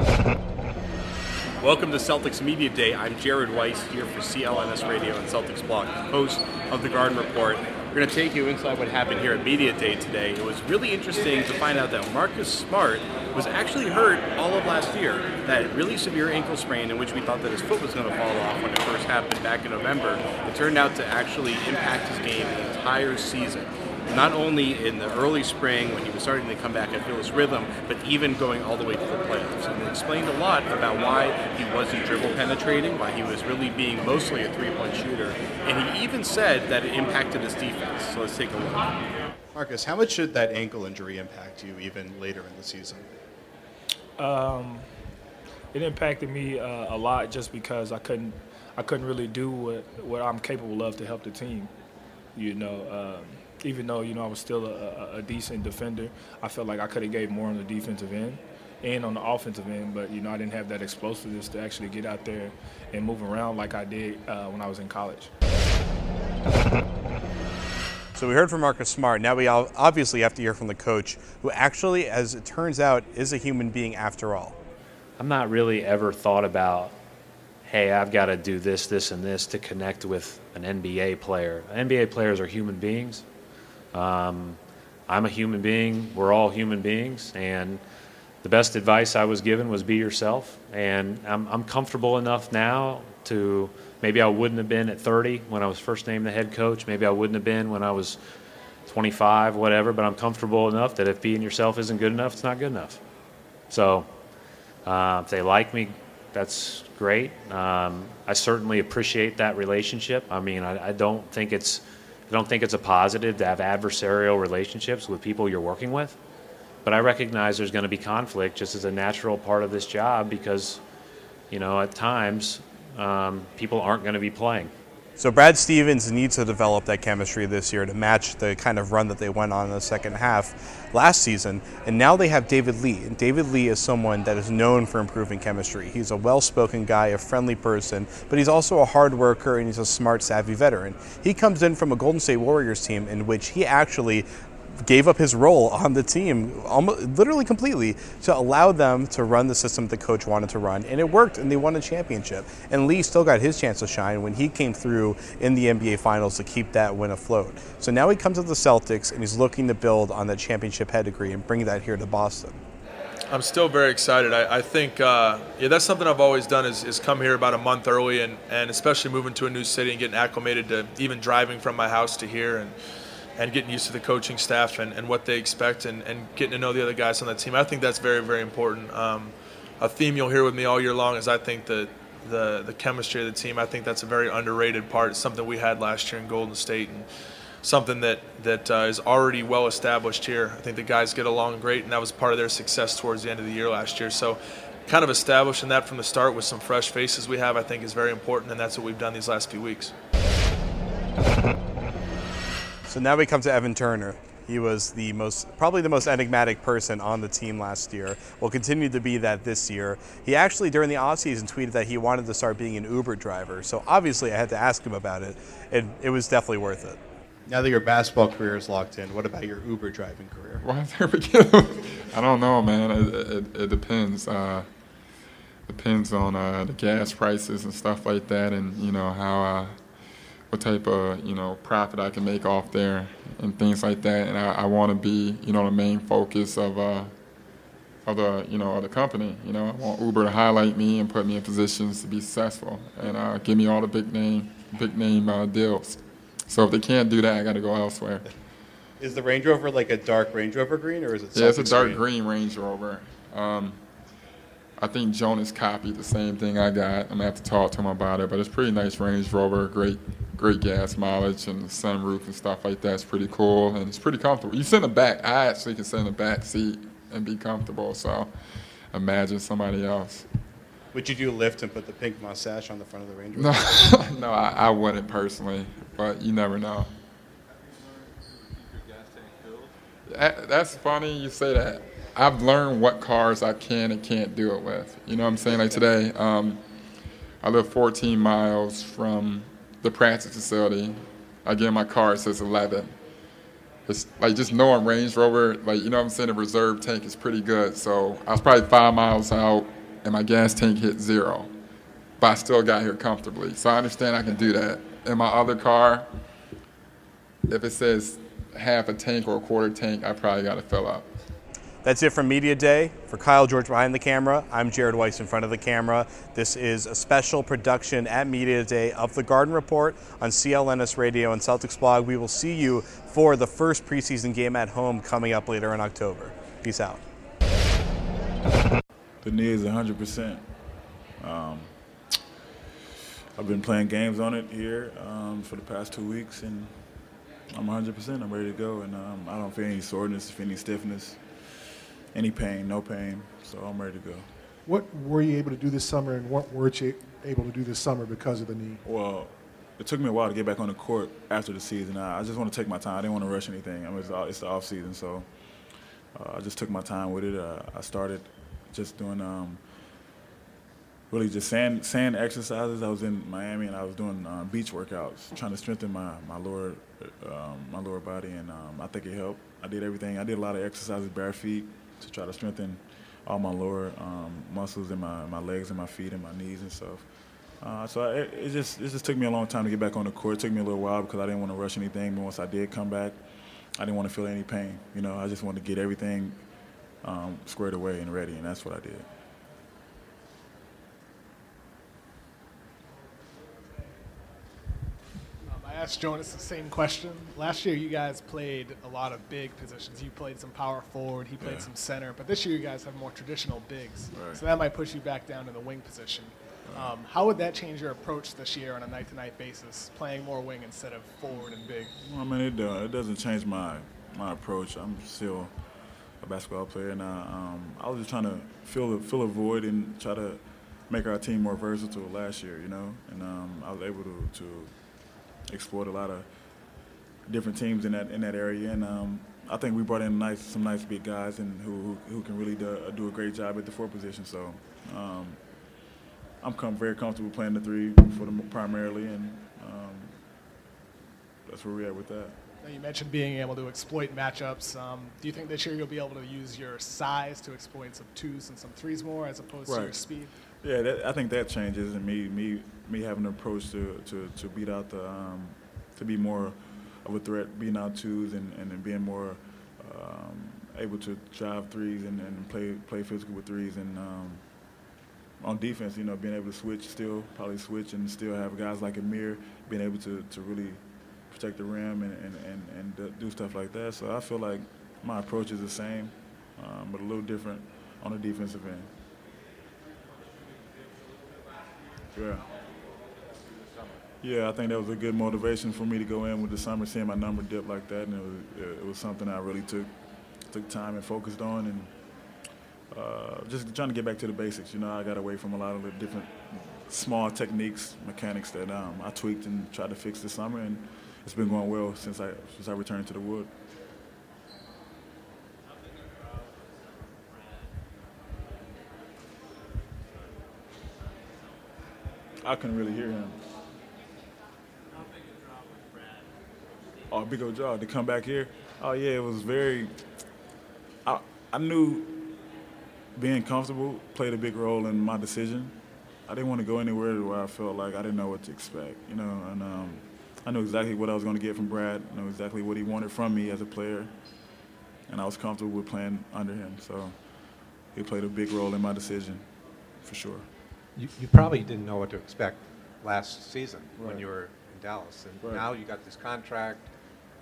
Welcome to Celtics Media Day. I'm Jared Weiss here for CLNS Radio and Celtics Blog, host of the Garden Report. We're going to take you inside what happened here at Media Day today. It was really interesting to find out that Marcus Smart was actually hurt all of last year. That really severe ankle sprain, in which we thought that his foot was going to fall off when it first happened back in November, it turned out to actually impact his game the entire season not only in the early spring when he was starting to come back and feel his rhythm, but even going all the way to the playoffs. And he explained a lot about why he wasn't dribble penetrating, why he was really being mostly a three point shooter. And he even said that it impacted his defense. So let's take a look. Marcus, how much should that ankle injury impact you even later in the season? Um, it impacted me uh, a lot just because I couldn't I couldn't really do what, what I'm capable of to help the team. You know, um, even though you know I was still a, a decent defender, I felt like I could have gave more on the defensive end and on the offensive end, but you know I didn't have that explosiveness to actually get out there and move around like I did uh, when I was in college. So we heard from Marcus Smart. Now we obviously have to hear from the coach, who actually, as it turns out, is a human being after all. I'm not really ever thought about, hey, I've got to do this, this, and this to connect with an NBA player. NBA players are human beings. Um, I'm a human being. We're all human beings, and the best advice I was given was be yourself. And I'm, I'm comfortable enough now to maybe I wouldn't have been at 30 when I was first named the head coach. Maybe I wouldn't have been when I was 25, whatever. But I'm comfortable enough that if being yourself isn't good enough, it's not good enough. So uh, if they like me, that's great. Um, I certainly appreciate that relationship. I mean, I, I don't think it's I don't think it's a positive to have adversarial relationships with people you're working with. But I recognize there's going to be conflict just as a natural part of this job because, you know, at times um, people aren't going to be playing. So Brad Stevens needs to develop that chemistry this year to match the kind of run that they went on in the second half last season. And now they have David Lee. And David Lee is someone that is known for improving chemistry. He's a well-spoken guy, a friendly person, but he's also a hard worker and he's a smart, savvy veteran. He comes in from a Golden State Warriors team in which he actually gave up his role on the team almost literally completely to allow them to run the system the coach wanted to run. And it worked and they won a championship. And lee still got his chance to shine when he came through in the nba finals to keep that win afloat. So now he comes to the celtics and he's looking to build on that championship pedigree and bring that here to boston. I'm still very excited. I, I think uh, yeah, that's something I've always done is, is come here about a month early and, and especially moving to a new city and getting acclimated to even driving from my house to here. And and getting used to the coaching staff and, and what they expect and, and getting to know the other guys on that team. I think that's very, very important. Um, a theme you'll hear with me all year long is I think that the, the chemistry of the team, I think that's a very underrated part. It's something we had last year in Golden State and something that, that uh, is already well established here. I think the guys get along great, and that was part of their success towards the end of the year last year. So kind of establishing that from the start with some fresh faces we have, I think is very important, and that's what we've done these last few weeks. So now we come to Evan Turner. He was the most, probably the most enigmatic person on the team last year. Will continue to be that this year. He actually, during the offseason, tweeted that he wanted to start being an Uber driver. So obviously, I had to ask him about it, and it was definitely worth it. Now that your basketball career is locked in, what about your Uber driving career? Why there we I don't know, man. It, it, it depends. Uh, depends on uh, the gas prices and stuff like that, and you know how. Uh, what type of you know profit I can make off there and things like that. And I, I want to be you know the main focus of uh, of the you know of the company. You know, I want Uber to highlight me and put me in positions to be successful and uh, give me all the big name big name uh, deals. So if they can't do that, I got to go elsewhere. Is the Range Rover like a dark Range Rover green, or is it? Yeah, it's a dark green Range Rover. Um, I think Jonas copied the same thing I got. I'm gonna have to talk to him about it, but it's pretty nice Range Rover. Great, great gas mileage and the sunroof and stuff like that's pretty cool, and it's pretty comfortable. You sit in the back. I actually can sit in the back seat and be comfortable. So, imagine somebody else. Would you do a lift and put the pink mustache on the front of the Range No, Rover? no, I, I wouldn't personally, but you never know. That- That's funny you say that. I've learned what cars I can and can't do it with. You know what I'm saying? Like today, um, I live 14 miles from the practice facility. I get in my car, it says 11. It's like just knowing Range Rover, like, you know what I'm saying? The reserve tank is pretty good. So I was probably five miles out and my gas tank hit zero. But I still got here comfortably. So I understand I can do that. In my other car, if it says half a tank or a quarter tank, I probably got to fill up. That's it from Media Day. For Kyle George behind the camera, I'm Jared Weiss in front of the camera. This is a special production at Media Day of the Garden Report on CLNS Radio and Celtics Blog. We will see you for the first preseason game at home coming up later in October. Peace out. The knee is 100%. Um, I've been playing games on it here um, for the past two weeks, and I'm 100%. I'm ready to go, and um, I don't feel any soreness, if any stiffness, any pain, no pain. So I'm ready to go. What were you able to do this summer, and what weren't you able to do this summer because of the knee? Well, it took me a while to get back on the court after the season. I, I just want to take my time. I didn't want to rush anything. I mean, it's, it's the off season, so uh, I just took my time with it. Uh, I started just doing um, really just sand sand exercises. I was in Miami and I was doing um, beach workouts, trying to strengthen my my lower um, my lower body, and um, I think it helped. I did everything. I did a lot of exercises bare feet to try to strengthen all my lower um, muscles in my my legs and my feet and my knees and stuff. Uh, so I, it, it just it just took me a long time to get back on the court. It took me a little while because I didn't want to rush anything. But once I did come back, I didn't want to feel any pain. You know, I just wanted to get everything um, squared away and ready, and that's what I did. Asked Jonas the same question. Last year, you guys played a lot of big positions. You played some power forward, he played Yeah. some center, but this year you guys have more traditional bigs. Right. So that might push you back down to the wing position. Um, how would that change your approach this year on a night to night basis, playing more wing instead of forward and big? Well, I mean, it, do, it doesn't change my my approach. I'm still a basketball player, and I, um, I was just trying to fill a, fill a void and try to make our team more versatile last year, you know. And um, I was able to, to exploit a lot of different teams in that in that area, and um, I think we brought in nice some nice big guys and who who, who can really do, do a great job at the four position. So. Um, I'm com- very comfortable playing the three for them primarily, and um, that's where we're at with that. Now, you mentioned being able to exploit matchups. Um, do you think this year you'll be able to use your size to exploit some twos and some threes more as opposed to your speed? Yeah, that, I think that changes, and me, me, me having an approach to, to, to beat out the, um, to be more of a threat, being out twos, and, and being more um, able to drive threes and, and play play physical with threes, and um, on defense, you know, being able to switch still, probably switch, and still have guys like Amir being able to, to really protect the rim and, and, and, and do- do stuff like that. So I feel like my approach is the same, um, but a little different on the defensive end. Yeah. Yeah, I think that was a good motivation for me to go in with the summer, seeing my number dip like that, and it was, it was something I really took took time and focused on, and uh, just trying to get back to the basics. You know, I got away from a lot of the different small techniques, mechanics that um, I tweaked and tried to fix this summer, and it's been going well since I since I returned to the wood. I couldn't really hear him. Oh, big old job to come back here. Oh yeah, it was very. I I knew being comfortable played a big role in my decision. I didn't want to go anywhere where I felt like I didn't know what to expect, you know. And um, I knew exactly what I was going to get from Brad. I knew exactly what he wanted from me as a player, and I was comfortable with playing under him. So he played a big role in my decision, for sure. You, you probably didn't know what to expect last season when Right. you were in Dallas, and Right. now you got this contract.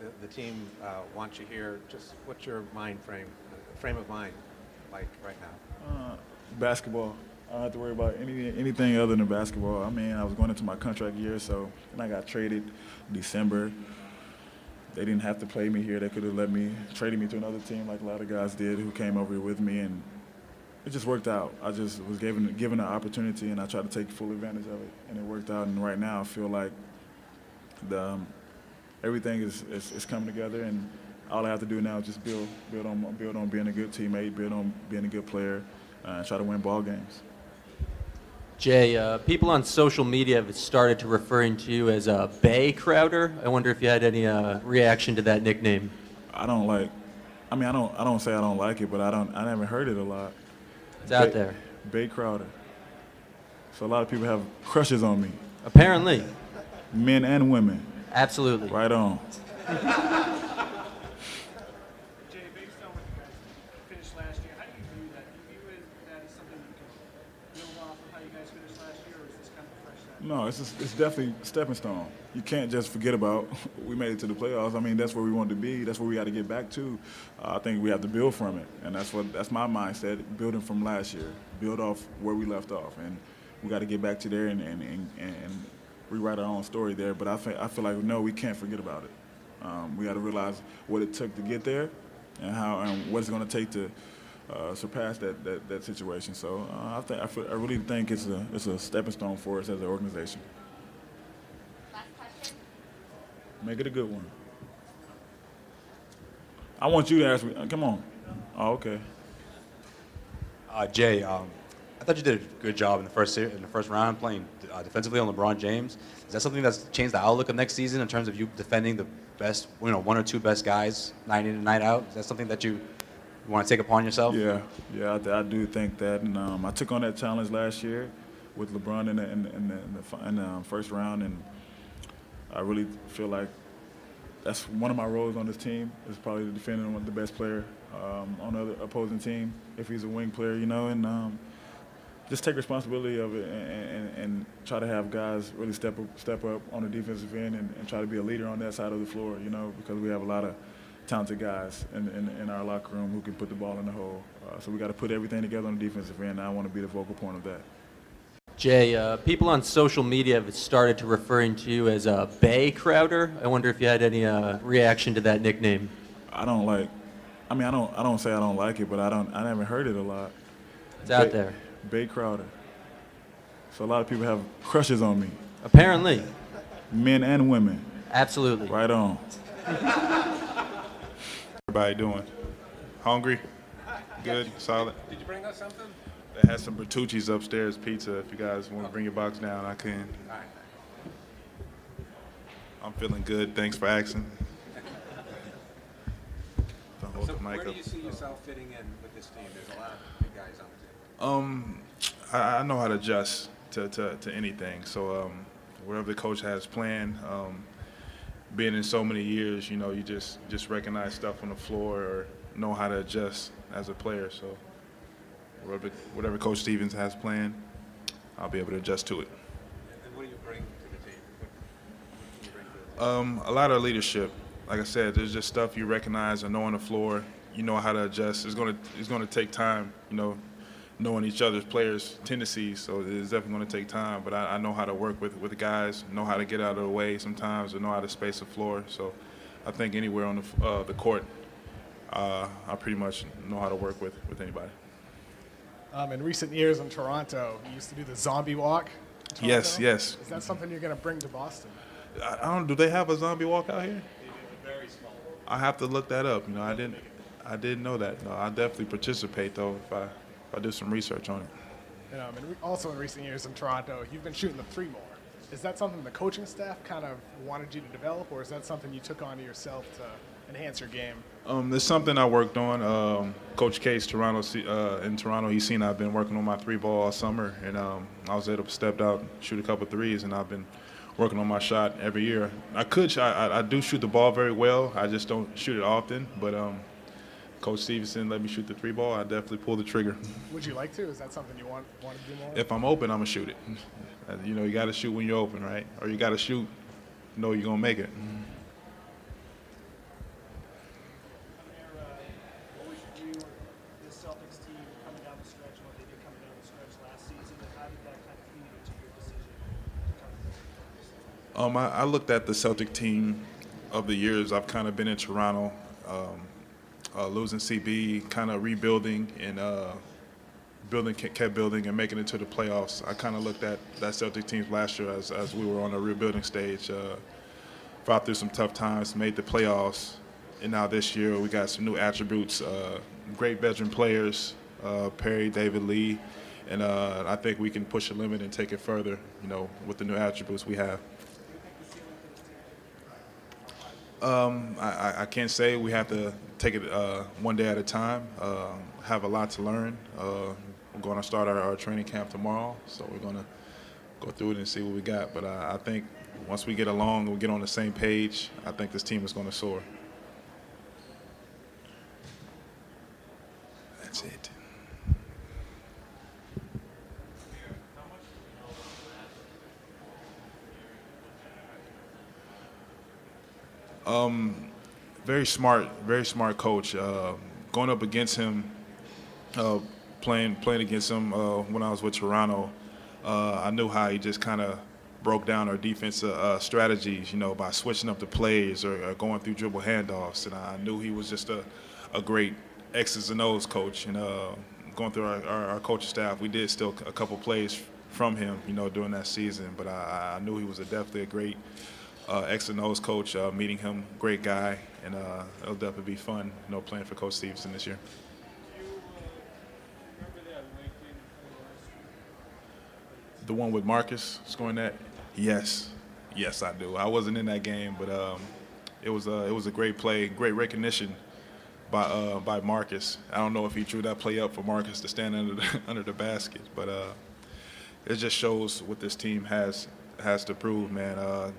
The, the team uh, wants you here. Just what's your mind frame, uh, frame of mind, like right now? Uh, basketball. I don't have to worry about any, anything other than basketball. I mean, I was going into my contract year, so and I got traded December. They didn't have to play me here. They could have let me traded me to another team like a lot of guys did who came over here with me, and it just worked out. I just was given given an opportunity, and I tried to take full advantage of it, and it worked out. And right now, I feel like the um, everything is, is, is coming together, and all I have to do now is just build build on build on being a good teammate, build on being a good player, uh, and try to win ball games. Jay, uh, people on social media have started to referring to you as a Bae Crowder. I wonder if you had any uh, reaction to that nickname. I don't like. I mean, I don't. I don't say I don't like it, but I don't. I never heard it a lot. It's out Bay- there. Bae Crowder. So a lot of people have crushes on me. Apparently. Men and women. Absolutely. Right on. Jay, based on what you guys finished last year, how do you view that? Do you view it as something you can build off of how you guys finished last year, or is this kind of a fresh start? No, it's just, it's definitely a stepping stone. You can't just forget about we made it to the playoffs. I mean, that's where we wanted to be. That's where we got to get back to. Uh, I think we have to build from it, and that's what that's my mindset. Building from last year, build off where we left off, and we got to get back to there and and, and, and rewrite our own story there. But I feel I feel like no, we can't forget about it. Um, we got to realize what it took to get there, and how and what it's going to take to. Uh, surpass that, that, that situation. So uh, I think I, really think it's a it's a stepping stone for us as an organization. Make it a good one. I want you to ask me. uh, Come on. Oh, okay. Uh, Jay, um, I thought you did a good job in the first ser- in the first round playing uh, defensively on LeBron James. Is that something that's changed the outlook of next season in terms of you defending the best, you know, one or two best guys night in and night out? Is that something that you want to take upon yourself? Yeah, yeah, I, I do think that, and um, I took on that challenge last year with LeBron in the in the, in the, in the, fi- in the um, first round, and I really feel like that's one of my roles on this team is probably to defend one the best player um, on the opposing team if he's a wing player, you know, and um, just take responsibility of it and, and, and try to have guys really step up, step up on the defensive end and, and try to be a leader on that side of the floor, you know, because we have a lot of talented guys in, in, in our locker room who can put the ball in the hole. Uh, so we got to put everything together on the defensive end. And I want to be the focal point of that. Jay, uh, people on social media have started to referring to you as a Bae Crowder. I wonder if you had any uh, reaction to that nickname. I don't like. I mean, I don't. I don't say I don't like it, but I don't. I haven't heard it a lot. It's out there. Bae Crowder. So a lot of people have crushes on me. Apparently. Men and women. Absolutely. Right on. Everybody doing? Hungry? Good? Solid? Did you bring us something? They has some Bertucci's upstairs pizza. If you guys want to bring your box down, I can. I'm feeling good. Thanks for asking. So where do you see yourself fitting in with this team? There's a lot of big guys on the team. Um, I, I know how to adjust to, to, to anything. So um, whatever the coach has planned, um, being in so many years, you know, you just just recognize stuff on the floor or know how to adjust as a player. So whatever whatever Coach Stevens has planned, I'll be able to adjust to it. And what do you bring to the team? What, what do you bring to Um, a lot of leadership. Like I said, there's just stuff you recognize and know on the floor. You know how to adjust. It's gonna it's gonna take time. You know, knowing each other's players' tendencies. So it's definitely gonna take time. But I, I know how to work with with the guys. Know how to get out of the way sometimes, and know how to space the floor. So I think anywhere on the f- uh, the court, uh, I pretty much know how to work with with anybody. Um, in recent years in Toronto, you used to do the zombie walk. Yes, yes. Is that something you're going to bring to Boston? I, I don't. Do they have a zombie walk out here? Very small. I have to look that up. You know, I didn't. I didn't know that. No, I definitely participate though if I if I do some research on it. Um, and re- also in recent years in Toronto, you've been shooting the three more. Is that something the coaching staff kind of wanted you to develop, or is that something you took onto yourself to enhance your game? Um, there's something I worked on. Um, Coach Case, Toronto, uh, in Toronto, he's seen I've been working on my three ball all summer, and um, I was able to step out, shoot a couple threes, and I've been working on my shot every year. I could, I, I- do shoot the ball very well. I just don't shoot it often, but um, Coach Stevenson let me shoot the three ball, I definitely pull the trigger. Would you like to? Is that something you want want to do more? If I'm open, I'm gonna shoot it. You know, you got to shoot when you're open, right? Or you got to shoot, know you're gonna make it. What was your view of the Celtics team coming down the stretch and what they did coming down the stretch last season, and how did that kind of feed into your decision to come to Um, I, I looked at the Celtic team of the years I've kind of been in Toronto, um, uh, losing CB, kind of rebuilding and uh, building, kept building and making it to the playoffs. I kind of looked at that Celtic team last year as, as we were on a rebuilding stage. Uh, fought through some tough times, made the playoffs, and now this year we got some new attributes, uh, great veteran players, uh, Perry, David Lee, and uh, I think we can push a limit and take it further, you know, with the new attributes we have. Um, I, I- I can't say. We have to take it uh, one day at a time. Uh, have a lot to learn. Uh, we're going to start our, our training camp tomorrow, so we're going to go through it and see what we got. But uh, I think once we get along and we get on the same page, I think this team is going to soar. That's it. Um, very smart, very smart coach. Uh, going up against him, uh, playing playing against him uh, when I was with Toronto, uh, I knew how he just kind of broke down our defensive uh, strategies, you know, by switching up the plays or, or going through dribble handoffs. And I knew he was just a, a great X's and O's coach. And uh, going through our, our, our coaching staff, we did still a couple plays from him, you know, during that season. But I, I knew he was a, definitely a great uh, X and O's coach. Uh, meeting him, great guy, and uh, it'll definitely be fun, you know, playing for Coach Stevenson this year. The one with Marcus scoring that? Yes, yes, I do. I wasn't in that game, but um, it was a it was a great play, great recognition by uh, by Marcus. I don't know if he drew that play up for Marcus to stand under the, under the basket, but uh, it just shows what this team has has to prove, man. Uh,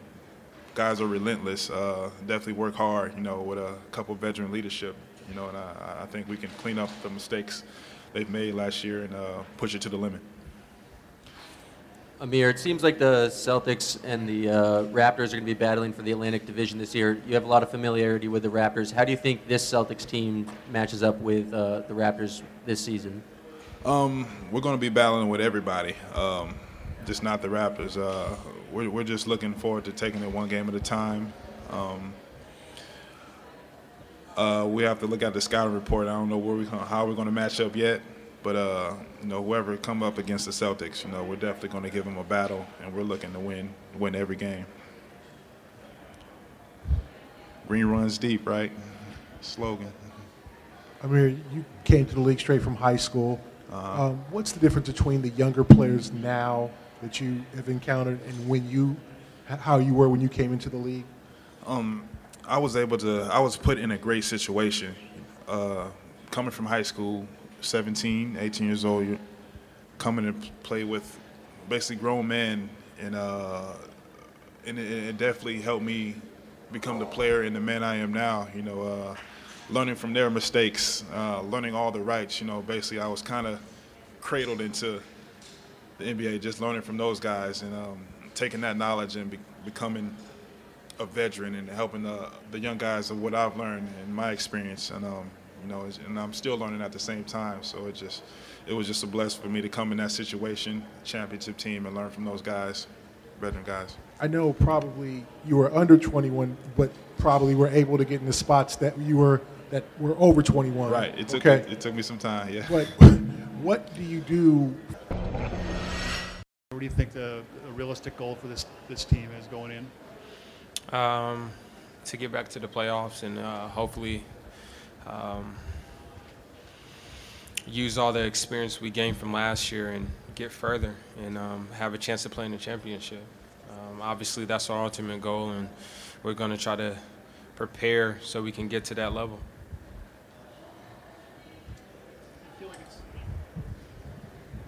guys are relentless. Uh, definitely work hard, you know, with a couple veteran leadership, you know, and I, I think we can clean up the mistakes they've made last year and uh, push it to the limit. Amir, it seems like the Celtics and the uh, Raptors are going to be battling for the Atlantic Division this year. You have a lot of familiarity with the Raptors. How do you think this Celtics team matches up with uh, the Raptors this season? Um, we're going to be battling with everybody, um, just not the Raptors. Uh, we're, we're just looking forward to taking it one game at a time. Um, uh, we have to look at the scouting report. I don't know where we how we're going to match up yet, but uh, you know whoever come up against the Celtics, you know we're definitely going to give them a battle, and we're looking to win win every game. Green runs deep, right? Slogan. I mean, you came to the league straight from high school. Uh-huh. Um, what's the difference between the younger players now that you have encountered and when you, how you were when you came into the league? Um, I was able to. I was put in a great situation. Uh, coming from high school, 17, 18 years old, you're coming to play with basically grown men, and uh, and it, it definitely helped me become the player and the man I am now. You know, uh, learning from their mistakes, uh, learning all the rights. You know, basically, I was kind of cradled into the NBA, just learning from those guys and um, taking that knowledge and be- becoming a veteran and helping the, the young guys of what I've learned and my experience. And um, you know, and I'm still learning at the same time. So it just, it was just a blessing for me to come in that situation, championship team, and learn from those guys, veteran guys. I know probably you were under 21, but probably were able to get in the spots that you were that were over 21. Right. It took okay. it took me some time. Yeah. But what do you do? What do you think the, the realistic goal for this this team is going in? um, to get back to the playoffs and uh, hopefully um, use all the experience we gained from last year and get further and um, have a chance to play in the championship. Um, obviously, that's our ultimate goal, and we're going to try to prepare so we can get to that level.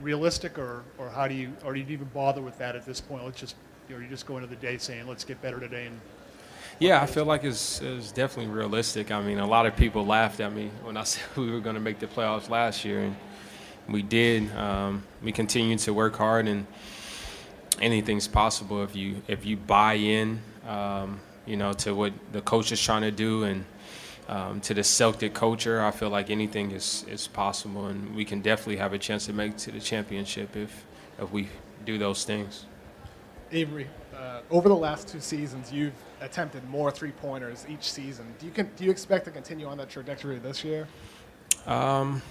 Realistic, or, or how do you, or do you even bother with that at this point? Let's just, you know, you just go into the day saying, let's get better today and Yeah, I feel like it's, it's definitely realistic. I mean, a lot of people laughed at me when I said we were going to make the playoffs last year, and we did. Um, we continue to work hard, and anything's possible if you if you buy in, um, you know, to what the coach is trying to do, and um, to the Celtic culture. I feel like anything is is possible, and we can definitely have a chance to make it to the championship if if we do those things. Avery, uh, over the last two seasons, you've attempted more three pointers each season. Do you con- do you expect to continue on that trajectory this year? Um,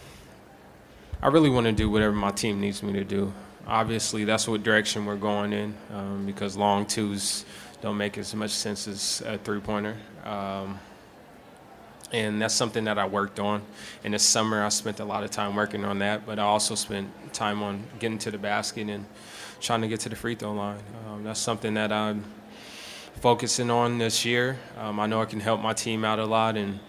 I really want to do whatever my team needs me to do. Obviously, that's what direction we're going in um, because long twos don't make as much sense as a three pointer. Um, and that's something that I worked on. In the summer, I spent a lot of time working on that, but I also spent time on getting to the basket and trying to get to the free throw line. Um, that's something that I'm focusing on this year. Um, I know I can help my team out a lot, and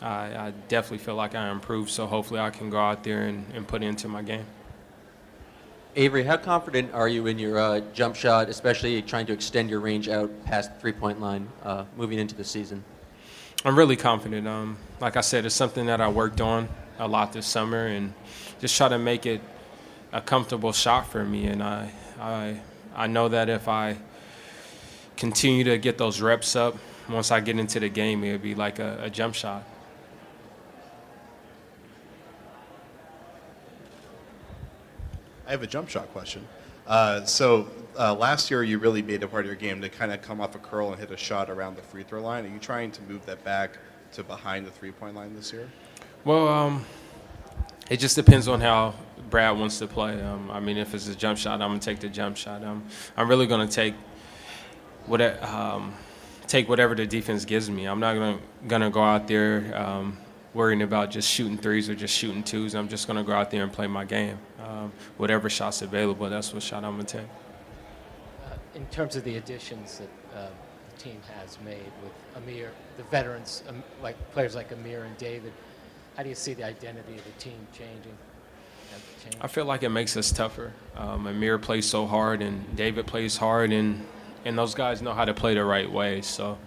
I, I, definitely feel like I improved. So hopefully, I can go out there and, and put into my game. Avery, how confident are you in your uh, jump shot, especially trying to extend your range out past the three-point line uh, moving into the season? I'm really confident. Um, like I said, it's something that I worked on a lot this summer, and just try to make it a comfortable shot for me. And I, I, I know that if I continue to get those reps up, once I get into the game, it'll be like a, a jump shot. I have a jump shot question. Uh, so uh, last year you really made a part of your game to kind of come off a curl and hit a shot around the free throw line. Are you trying to move that back to behind the three point line this year? Well, um, it just depends on how Brad wants to play. Um, I mean, if it's a jump shot, I'm gonna take the jump shot. Um, I'm really gonna take whatever um, take whatever the defense gives me. I'm not gonna gonna go out there um, worrying about just shooting threes or just shooting twos. I'm just gonna go out there and play my game. Um, whatever shot's available, that's what shot I'm gonna take. In terms of the additions that uh, the team has made with Amir, the veterans, um, like players like Amir and David, how do you see the identity of the team changing? I feel like it makes us tougher. Um, Amir plays so hard, and David plays hard, and and those guys know how to play the right way. So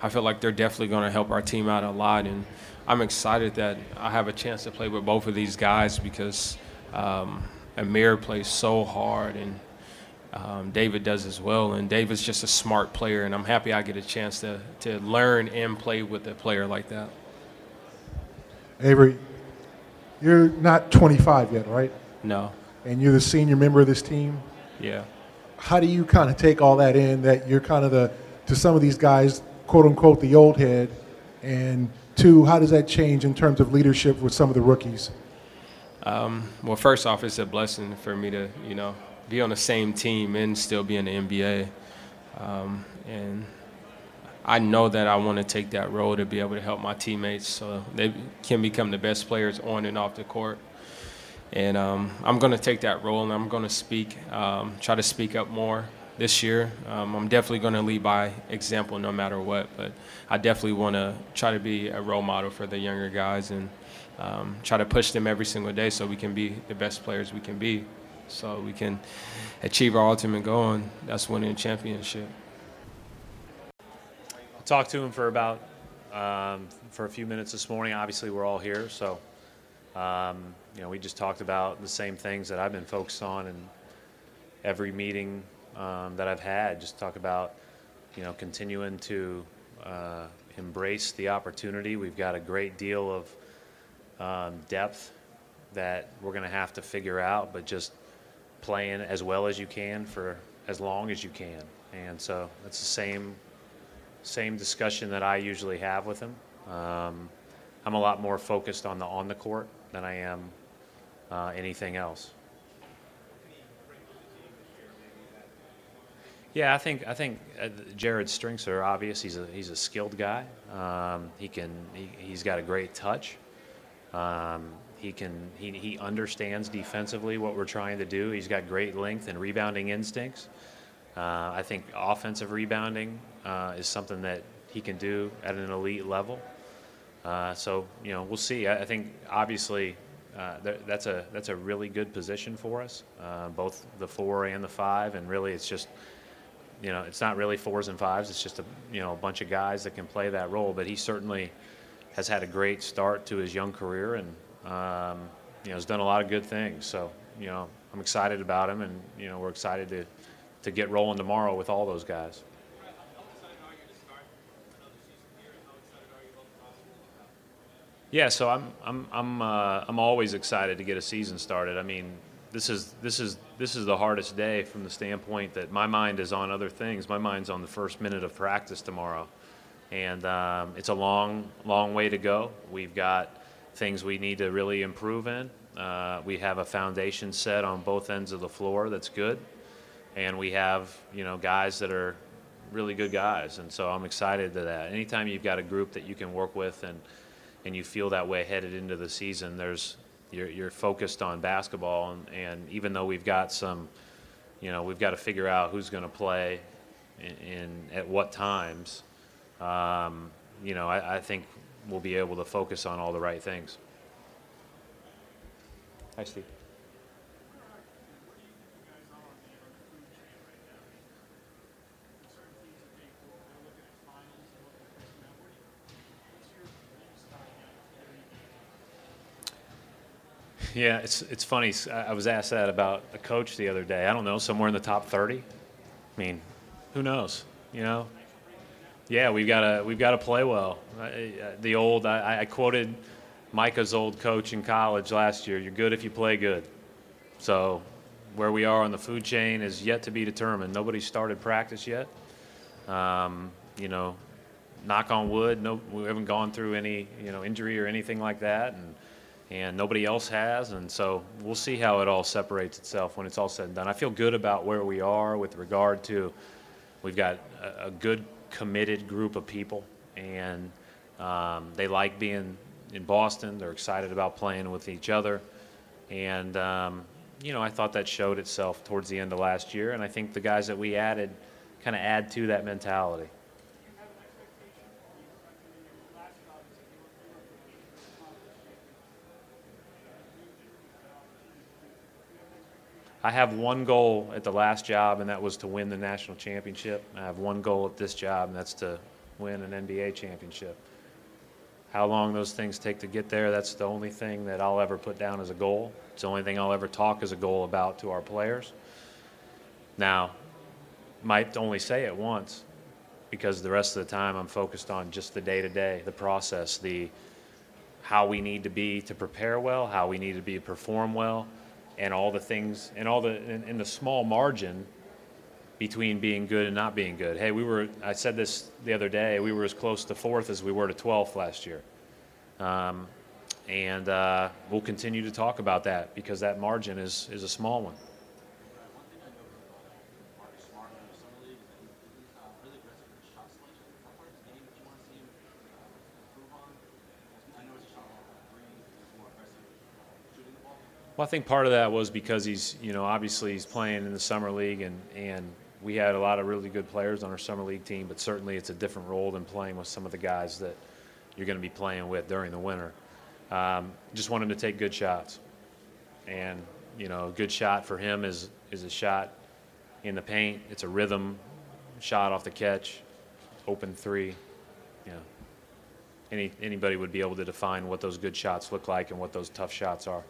I feel like they're definitely going to help our team out a lot, and I'm excited that I have a chance to play with both of these guys because um, Amir plays so hard, and um, David does as well. And David's just a smart player, and I'm happy I get a chance to to learn and play with a player like that. Avery, you're not 25 yet, right? No. And you're the senior member of this team. Yeah. How do you kind of take all that in? That you're kind of the to some of these guys, quote unquote, the old head, and two, how does that change in terms of leadership with some of the rookies? Um, well, first off, it's a blessing for me to, you know, be on the same team and still be in the NBA. Um, and I know that I want to take that role to be able to help my teammates so they can become the best players on and off the court. And um, I'm going to take that role and I'm going to speak, um, try to speak up more this year. Um, I'm definitely going to lead by example no matter what, but I definitely want to try to be a role model for the younger guys and um, try to push them every single day so we can be the best players we can be, so we can achieve our ultimate goal, and that's winning a championship. I talked to him for about um, for a few minutes this morning. Obviously, we're all here, so um, you know we just talked about the same things that I've been focused on in every meeting um, that I've had. Just talk about you know continuing to uh, embrace the opportunity. We've got a great deal of um, depth that we're going to have to figure out, but just playing as well as you can for as long as you can. And so it's the same same discussion that I usually have with him. Um, I'm a lot more focused on the on the court than I am uh, anything else. Yeah, I think I think uh, Jared's strengths are obvious. He's a he's a skilled guy. Um, he can he, he's got a great touch. Um, he can he, he understands defensively what we're trying to do. He's got great length and rebounding instincts. Uh, I think offensive rebounding uh, is something that he can do at an elite level. Uh, so you know we'll see. I, I think obviously uh, th- that's a that's a really good position for us, uh, both the four and the five, and really it's just you know, it's not really fours and fives. It's just a you know a bunch of guys that can play that role. But he certainly has had a great start to his young career, and um, you know has done a lot of good things. So you know, I'm excited about him, and you know, we're excited to to get rolling tomorrow with all those guys. Yeah, so I'm I'm I'm uh, I'm always excited to get a season started. I mean, this is this is this is the hardest day from the standpoint that my mind is on other things. My mind's on the first minute of practice tomorrow, and um, it's a long long way to go. We've got things we need to really improve in. Uh, we have a foundation set on both ends of the floor that's good, and we have you know guys that are really good guys, and so I'm excited to that. Anytime you've got a group that you can work with and and you feel that way headed into the season, there's you're, you're focused on basketball, and, and even though we've got some, you know, we've got to figure out who's going to play in, at what times. Um, you know, I, I think we'll be able to focus on all the right things. Hi, Steve. Yeah, it's it's funny. I was asked that about a coach the other day. I don't know, somewhere in the top 30. I mean, who knows? You know? Yeah, we've got to we've got to play well. The old I, I quoted Micah's old coach in college last year. You're good if you play good. So where we are on the food chain is yet to be determined. Nobody started practice yet. Um, you know, knock on wood, no, we haven't gone through any you know injury or anything like that, and and nobody else has. And so we'll see how it all separates itself when it's all said and done. I feel good about where we are with regard to we've got a, a good, committed group of people, and um, they like being in Boston. They're excited about playing with each other. And, um, you know, I thought that showed itself towards the end of last year. And I think the guys that we added kind of add to that mentality. I have one goal at the last job, and that was to win the national championship. I have one goal at this job, and that's to win an NBA championship. How long those things take to get there, that's the only thing that I'll ever put down as a goal. It's the only thing I'll ever talk as a goal about to our players. Now, might only say it once because the rest of the time I'm focused on just the day to day, the process, the how we need to be to prepare well, how we need to be to perform well, and all the things and all the in, the small margin between being good and not being good. Hey, we were I said this the other day. We were as close to fourth as we were to 12th last year, um, and uh, we'll continue to talk about that because that margin is is a small one. Well, I think part of that was because he's, you know, obviously he's playing in the summer league, and and we had a lot of really good players on our summer league team, but certainly it's a different role than playing with some of the guys that you're going to be playing with during the winter. Um, just want him to take good shots, and you know, a good shot for him is is a shot in the paint. It's a rhythm shot off the catch, open three. You know, any anybody would be able to define what those good shots look like and what those tough shots are.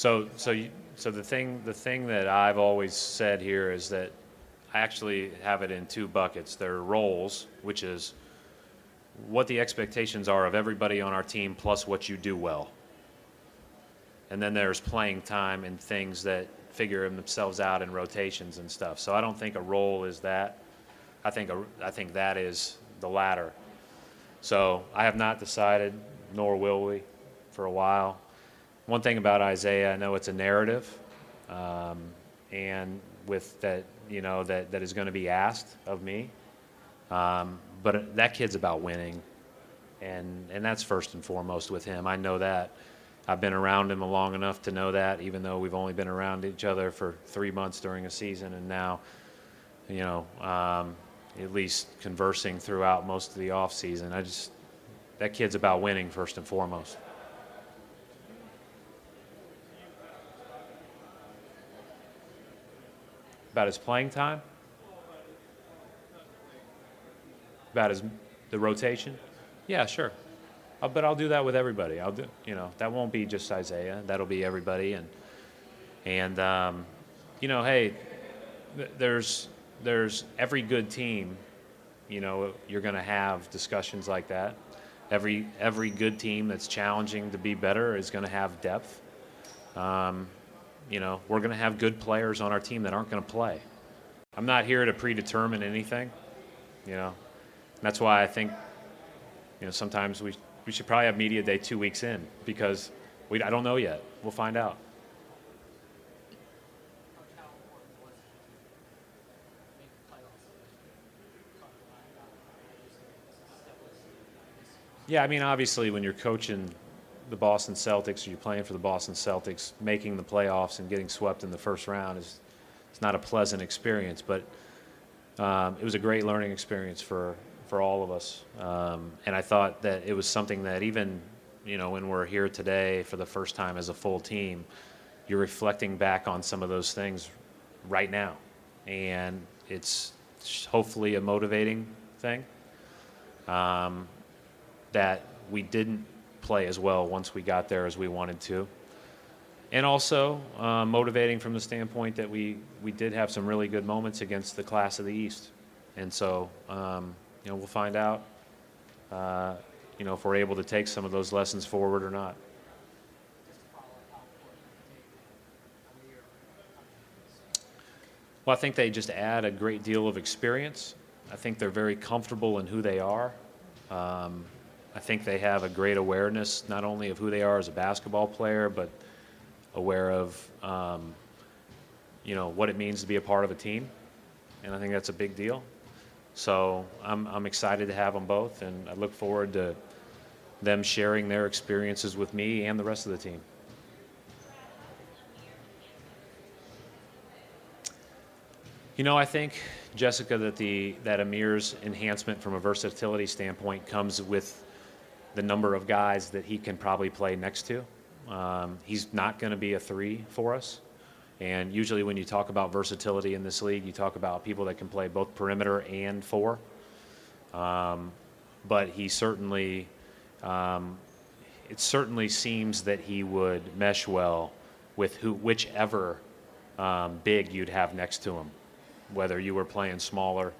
So, so, you, so the thing, the thing that I've always said here is that I actually have it in two buckets. There are roles, which is what the expectations are of everybody on our team, plus what you do well. And then there's playing time and things that figure themselves out in rotations and stuff. So I don't think a role is that. I think a, I think that is the latter. So I have not decided, nor will we, for a while one thing about Isaiah, I know it's a narrative, um, and with that, you know, that, that is going to be asked of me. Um, but that kid's about winning, and and that's first and foremost with him. I know that. I've been around him long enough to know that, even though we've only been around each other for three months during a season, and now, you know, um, at least conversing throughout most of the off season. I just that kid's about winning first and foremost. About his playing time? About his the rotation? Yeah, sure. Uh, but I'll do that with everybody. I'll do, you know, that won't be just Isaiah. That'll be everybody. And and um, you know, hey, th- there's there's every good team. You know, you're going to have discussions like that. Every every good team that's challenging to be better is going to have depth. Um, you know, we're going to have good players on our team that aren't going to play. I'm not here to predetermine anything. You know, that's why I think, you know, sometimes we we should probably have media day two weeks in because we I don't know yet. We'll find out. Yeah, I mean, obviously, when you're coaching the Boston Celtics or you're playing for the Boston Celtics, making the playoffs and getting swept in the first round is it's not a pleasant experience. But um, it was a great learning experience for for all of us. Um, and I thought that it was something that even you know when we're here today for the first time as a full team, you're reflecting back on some of those things right now, and it's hopefully a motivating thing. Um, that we didn't play as well once we got there as we wanted to. And also uh, motivating from the standpoint that we, we did have some really good moments against the class of the East. And so, um, you know, we'll find out, uh, you know, if we're able to take some of those lessons forward or not. Well, I think they just add a great deal of experience. I think they're very comfortable in who they are. Um, I think they have a great awareness not only of who they are as a basketball player, but aware of um, you know what it means to be a part of a team, and I think that's a big deal. So I'm I'm excited to have them both, and I look forward to them sharing their experiences with me and the rest of the team. You know, I think Jessica that the that Amir's enhancement from a versatility standpoint comes with the number of guys that he can probably play next to. Um, he's not going to be a three for us. And usually, when you talk about versatility in this league, you talk about people that can play both perimeter and four. Um, but he certainly, um, it certainly seems that he would mesh well with who, whichever um, big you'd have next to him, whether you were playing smaller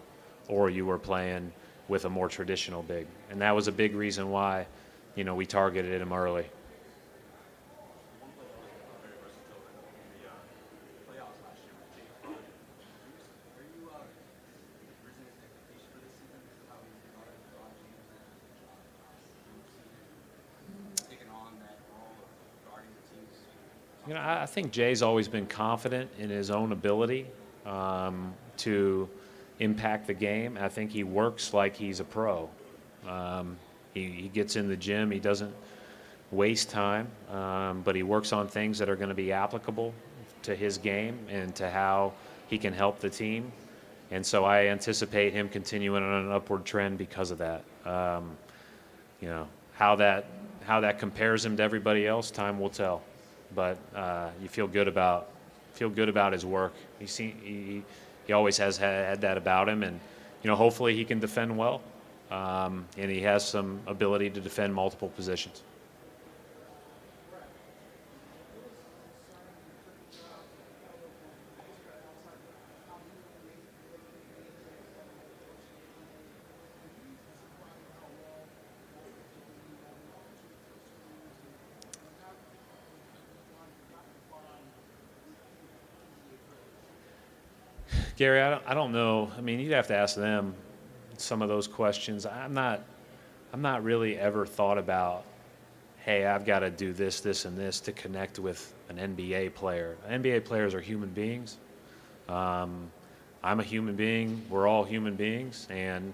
or you were playing with a more traditional big. And that was a big reason why, you know, we targeted him early. You know, I think Jae's always been confident in his own ability um, to impact the game. I think he works like he's a pro. Um, he, he gets in the gym. He doesn't waste time, um, but he works on things that are going to be applicable to his game and to how he can help the team. And so I anticipate him continuing on an upward trend because of that. Um, you know how that how that compares him to everybody else, time will tell. But uh, you feel good about feel good about his work. He, see, he he always has had that about him, and you know hopefully he can defend well, um, and he has some ability to defend multiple positions. Gary, I don't, I don't know. I mean, you'd have to ask them some of those questions. I'm not, I'm not really ever thought about, hey, I've got to do this, this, and this to connect with an NBA player. NBA players are human beings. Um, I'm a human being. We're all human beings, and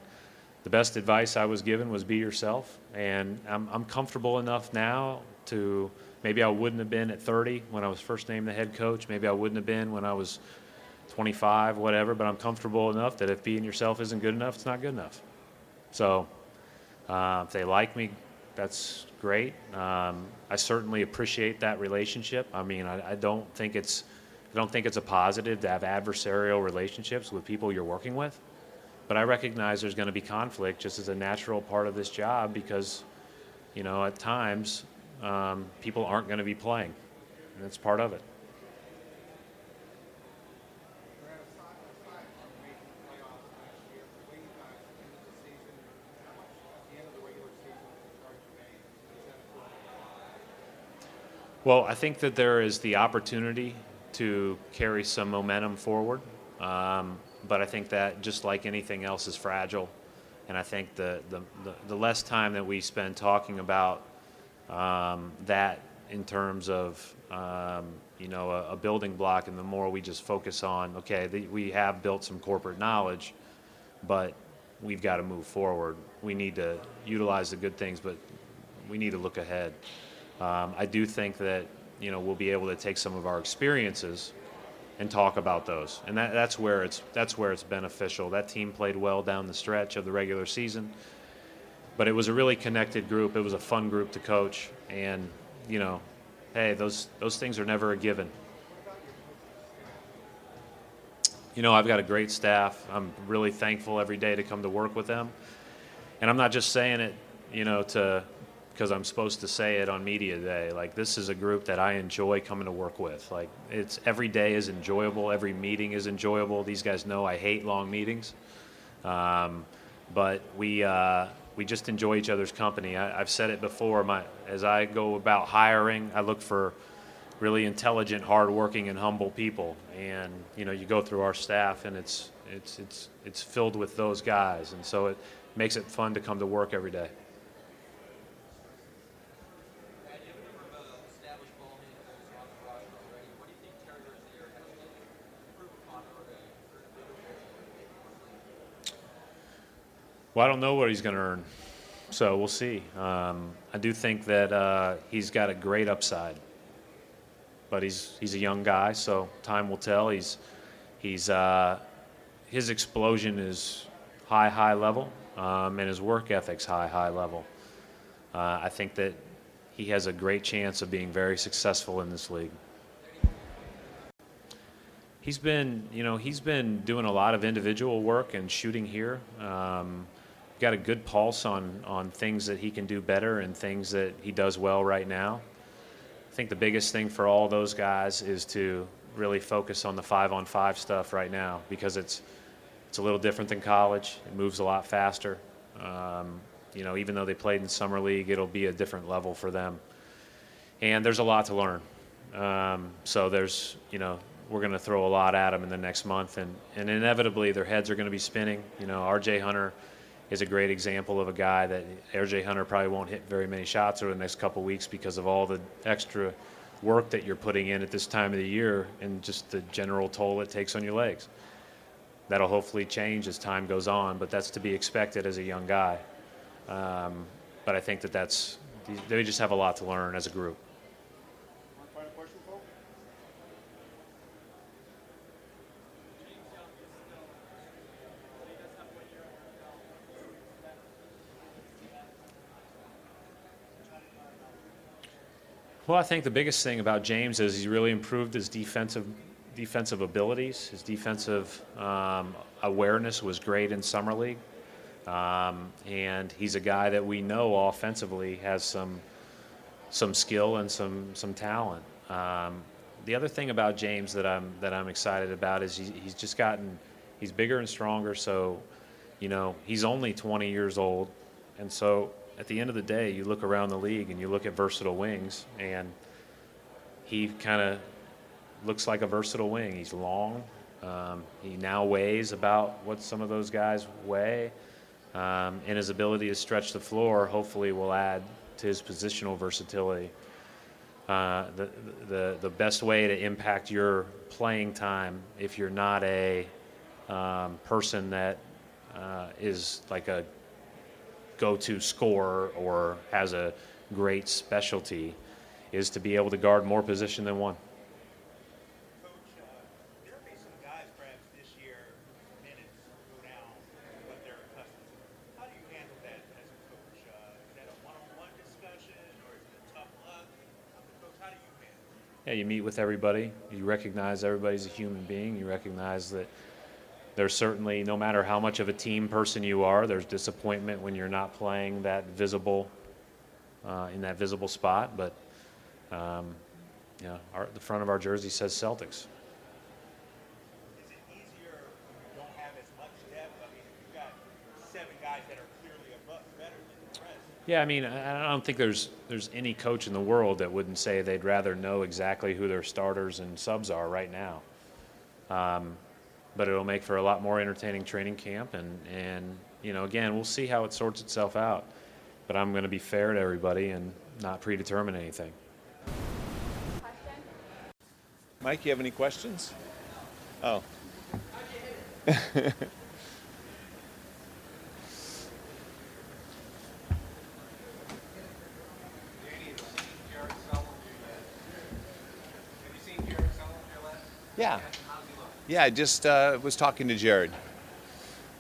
the best advice I was given was be yourself. And I'm, I'm comfortable enough now to maybe I wouldn't have been at 30 when I was first named the head coach. Maybe I wouldn't have been when I was 25, whatever, but I'm comfortable enough that if being yourself isn't good enough, it's not good enough. So uh, if they like me, that's great. Um, I certainly appreciate that relationship. I mean, I, I, don't think it's I don't think it's a positive to have adversarial relationships with people you're working with. But I recognize there's going to be conflict just as a natural part of this job because, you know, at times um, people aren't going to be playing. And that's part of it. Well, I think that there is the opportunity to carry some momentum forward. Um, but I think that just like anything else is fragile. And I think the, the, the, the less time that we spend talking about um, that in terms of um, you know a, a, building block, and the more we just focus on okay, the, we have built some corporate knowledge, but we've got to move forward. We need to utilize the good things, but we need to look ahead. Um, I do think that you know we'll be able to take some of our experiences and talk about those, and that, that's where it's that's where it's beneficial. That team played well down the stretch of the regular season, but it was a really connected group. It was a fun group to coach, and you know, hey, those those things are never a given. You know, I've got a great staff. I'm really thankful every day to come to work with them, and I'm not just saying it, you know, to because I'm supposed to say it on media day. Like this is a group that I enjoy coming to work with. Like it's every day is enjoyable. Every meeting is enjoyable. These guys know I hate long meetings, um, but we uh, we just enjoy each other's company. I, have said it before. My as I go about hiring, I look for really intelligent, hardworking, and humble people. And you know, you go through our staff, and it's it's it's it's filled with those guys, and so it makes it fun to come to work every day. Well, I don't know what he's going to earn, so we'll see. Um, I do think that uh, he's got a great upside, but he's he's a young guy, so time will tell. He's he's uh, his explosion is high, high level, um, and his work ethic's high, high level. Uh, I think that he has a great chance of being very successful in this league. He's been, you know, he's been doing a lot of individual work and shooting here. Um, got a good pulse on on things that he can do better and things that he does well right now. I think the biggest thing for all those guys is to really focus on the five on five stuff right now because it's it's a little different than college. It moves a lot faster. Um, you know, even though they played in summer league, it'll be a different level for them. And there's a lot to learn. Um, so there's you know we're going to throw a lot at them in the next month, and and inevitably their heads are going to be spinning. You know, R.J. Hunter is a great example of a guy that RJ Hunter probably won't hit very many shots over the next couple weeks because of all the extra work that you're putting in at this time of the year and just the general toll it takes on your legs. That'll hopefully change as time goes on, but that's to be expected as a young guy. Um, but I think that that's they just have a lot to learn as a group. Well, I think the biggest thing about James is he's really improved his defensive defensive abilities. His defensive um, awareness was great in summer league, um, and he's a guy that we know offensively has some some skill and some some talent. Um, the other thing about James that I'm that I'm excited about is he, he's just gotten he's bigger and stronger. So, you know, he's only 20 years old, and so at the end of the day, you look around the league and you look at versatile wings, and he kind of looks like a versatile wing. He's long. Um, he now weighs about what some of those guys weigh, um, and his ability to stretch the floor hopefully will add to his positional versatility. Uh, the, the, the best way to impact your playing time if you're not a um, person that uh, is like a go-to scorer or has a great specialty is to be able to guard more position than one. yeah, you meet with everybody. You recognize everybody's a human being. You recognize that there's certainly, no matter how much of a team person you are, there's disappointment when you're not playing that visible, uh, in that visible spot. But, um, you know, our, the front of our jersey says Celtics. Yeah, I mean, I I don't think there's there's any coach in the world that wouldn't say they'd rather know exactly who their starters and subs are right now. Um, but it'll make for a lot more entertaining training camp, and and you know, again, we'll see how it sorts itself out. But I'm going to be fair to everybody and not predetermine anything. Mike, you have any questions? Oh. Yeah. Yeah, I just uh, was talking to Jared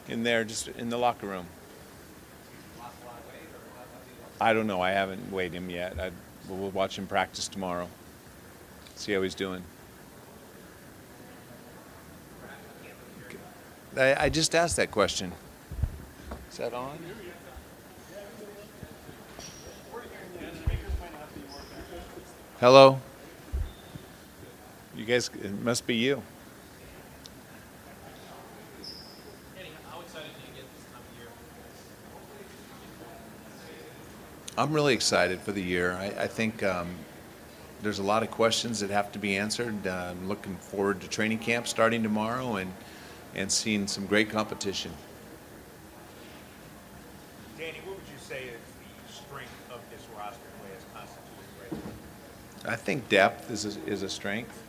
in there, just in the locker room. I don't know. I haven't weighed him yet. I, we'll watch him practice tomorrow. See how he's doing. I, I just asked that question. Is that on? Hello? You guys, it must be you. I'm really excited for the year. I, I think um, there's a lot of questions that have to be answered. Uh, I'm looking forward to training camp starting tomorrow and, and seeing some great competition. Danny, what would you say is the strength of this roster the way it's constituted right? I think depth is a, is a strength.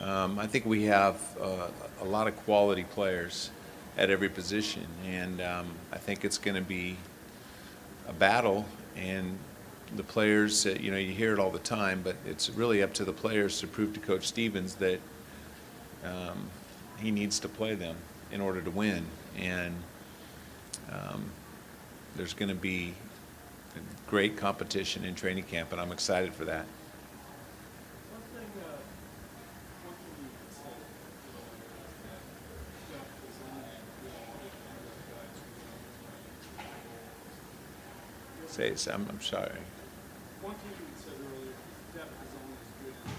Um, I think we have uh, a lot of quality players at every position, and um, I think it's going to be a battle. And the players, uh, you know, you hear it all the time, but it's really up to the players to prove to Coach Stevens that um, he needs to play them in order to win. And um, there's going to be great competition in training camp, and I'm excited for that. Say, it, I'm, I'm sorry. One thing you said earlier, depth is only as good as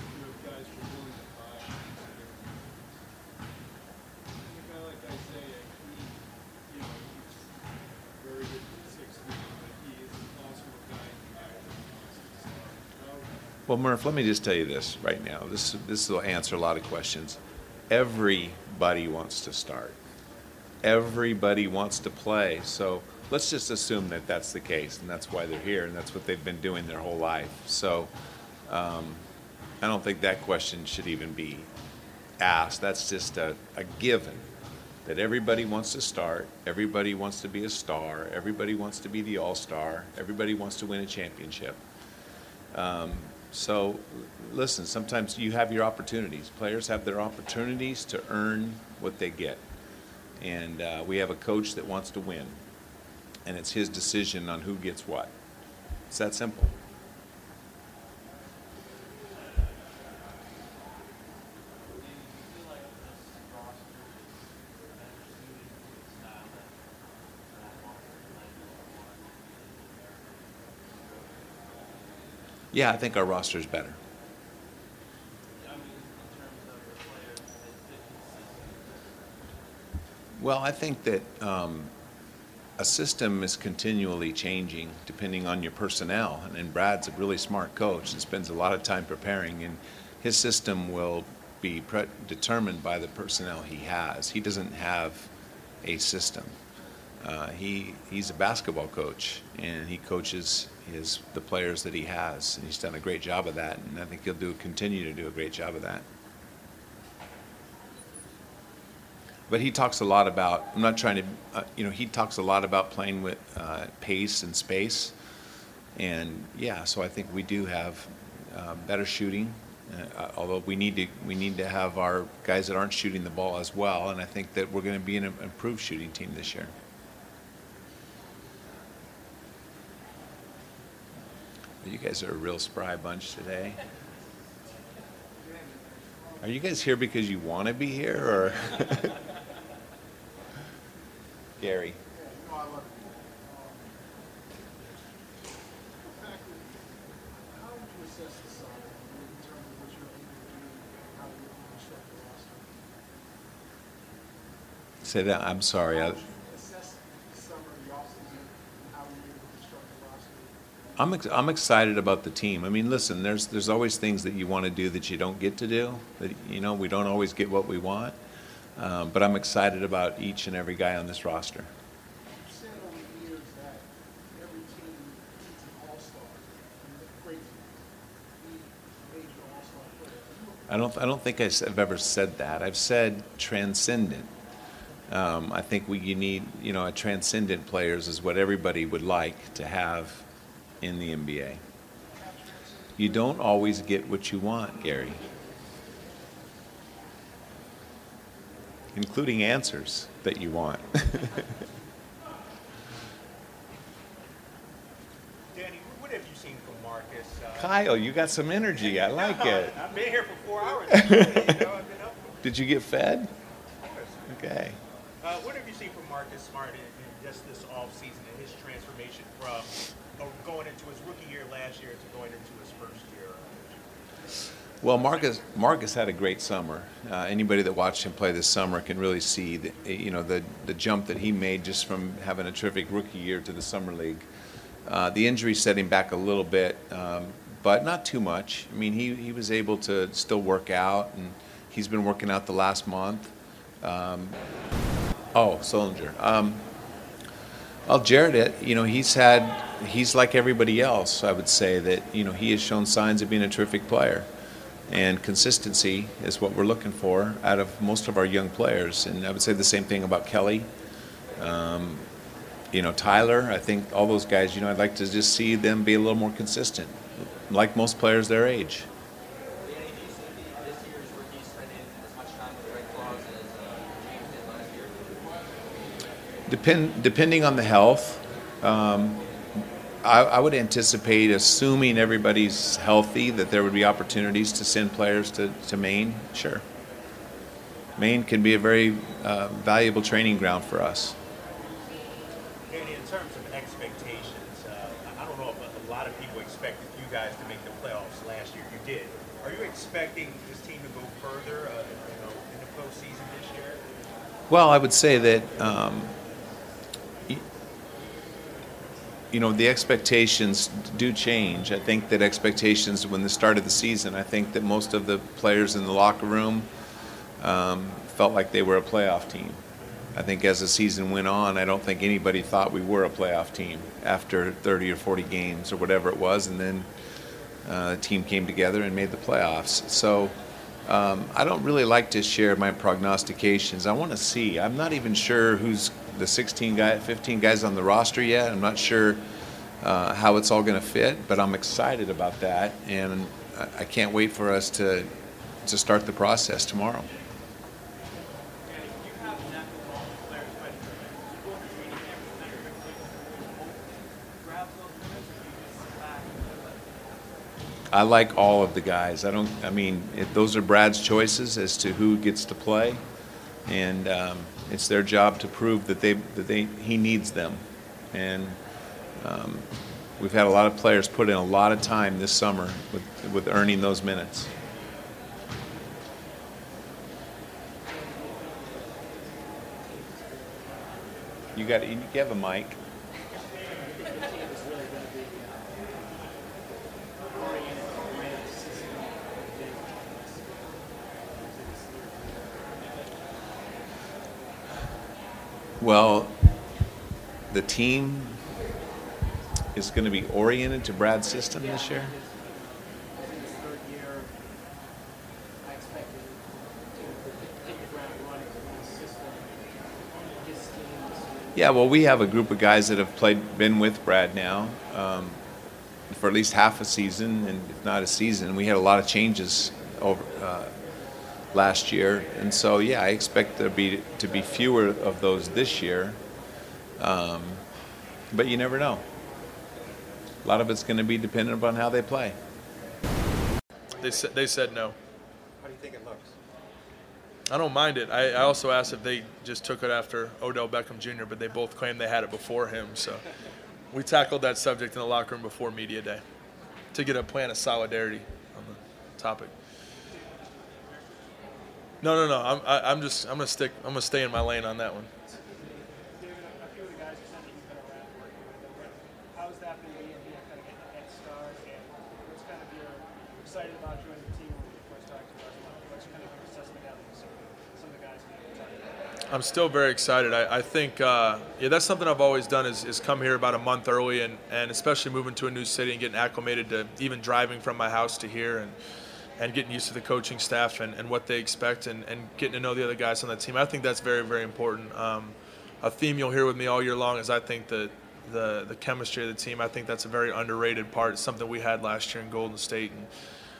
you have guys who are willing to buy. A guy like Isaiah, he, you know, he's very good for the sixth but he is also a guy who actually wants to start. Well, Murph, let me just tell you this right now. This this will answer a lot of questions. Everybody wants to start. Everybody wants to play. So let's just assume that that's the case, and that's why they're here, and that's what they've been doing their whole life. So um, I don't think that question should even be asked. That's just a, a given that everybody wants to start, everybody wants to be a star, everybody wants to be the all star, everybody wants to win a championship. Um, so, listen, sometimes you have your opportunities. Players have their opportunities to earn what they get. And uh, we have a coach that wants to win. And it's his decision on who gets what. It's that simple. Yeah, I think our roster is better. Well, I think that um, a system is continually changing depending on your personnel. And, Brad's a really smart coach and spends a lot of time preparing, and his system will be pre- determined by the personnel he has. He doesn't have a system. Uh, he he's a basketball coach, and he coaches his the players that he has, and he's done a great job of that. And I think he'll do continue to do a great job of that. But he talks a lot about. I'm not trying to, uh, you know, he talks a lot about playing with uh, pace and space, and yeah. So I think we do have uh, better shooting. Uh, although we need to we need to have our guys that aren't shooting the ball as well, and I think that we're going to be an improved shooting team this year. You guys are a real spry bunch today. Are you guys here because you want to be here, or Gary? Say that. I'm sorry. I'm ex- I'm excited about the team. I mean, listen, there's there's always things that you want to do that you don't get to do. That you know, we don't always get what we want. Um, but I'm excited about each and every guy on this roster. I don't I don't think I've ever said that. I've said transcendent. Um, I think we you need you know a transcendent players is what everybody would like to have in the NBA. You don't always get what you want, Gary. Including answers that you want. Danny, what have you seen from Marcus? Uh, Kyle, you got some energy. I like it. I've been here for four hours. you know, I've been up. Did you get fed? Okay. Uh, what have you seen from Marcus Smart in, in just this offseason and his transformation from uh, going into his rookie year last year to going into his first year? Well, Marcus Marcus had a great summer. Uh, anybody that watched him play this summer can really see, the, you know, the the jump that he made just from having a terrific rookie year to the summer league. Uh, the injury set him back a little bit, um, but not too much. I mean, he he was able to still work out, and he's been working out the last month. Um, oh, Sullinger. Um, well, Jared, you know, he's had, he's like everybody else, I would say, that, you know, he has shown signs of being a terrific player. And consistency is what we're looking for out of most of our young players. And I would say the same thing about Kelly. Um, you know, Tyler, I think all those guys, you know, I'd like to just see them be a little more consistent, like most players their age. Depend, depending on the health, um, I, I would anticipate, assuming everybody's healthy, that there would be opportunities to send players to, to Maine. Sure. Maine can be a very uh, valuable training ground for us. Danny, in terms of expectations, uh, I- I don't know if a lot of people expected you guys to make the playoffs last year. You did. Are you expecting this team to go further, uh, you know, in the postseason this year? Well, I would say that, um, you know, the expectations do change. I think that expectations when the start of the season, I think that most of the players in the locker room um, felt like they were a playoff team. I think as the season went on, I don't think anybody thought we were a playoff team after 30 or 40 games or whatever it was, and then uh, the team came together and made the playoffs. So um, I don't really like to share my prognostications. I want to see. I'm not even sure who's the 16 guy, 15 guys on the roster yet. I'm not sure uh, how it's all going to fit, but I'm excited about that, and I- can't wait for us to to start the process tomorrow. I like all of the guys. I don't. I mean, it, those are Brad's choices as to who gets to play, and um, it's their job to prove that they that they he needs them. And um, we've had a lot of players put in a lot of time this summer with with earning those minutes. You got you have a mic. Well, the team is going to be oriented to Brad's system this year. Yeah, well, we have a group of guys that have played, been with Brad now um, for at least half a season, and if not a season. We had a lot of changes last year, and so yeah, I expect there be to be fewer of those this year. Um, but you never know. A lot of it's going to be dependent upon how they play. They said they said no. How do you think it looks? I don't mind it. I, I also asked if they just took it after Odell Beckham Jr., but they both claimed they had it before him. So we tackled that subject in the locker room before media day to get a plan of solidarity on the topic. No, no, no. I'm, I, I'm just I'm gonna stick. I'm gonna stay in my lane on that one. I'm still very excited. I, I think, uh, yeah, that's something I've always done is, is come here about a month early and, and especially moving to a new city and getting acclimated to even driving from my house to here and, and getting used to the coaching staff and, and what they expect and, and getting to know the other guys on the team. I think that's very, very important. Um, a theme you'll hear with me all year long is I think that the, the chemistry of the team, I think that's a very underrated part. It's something we had last year in Golden State and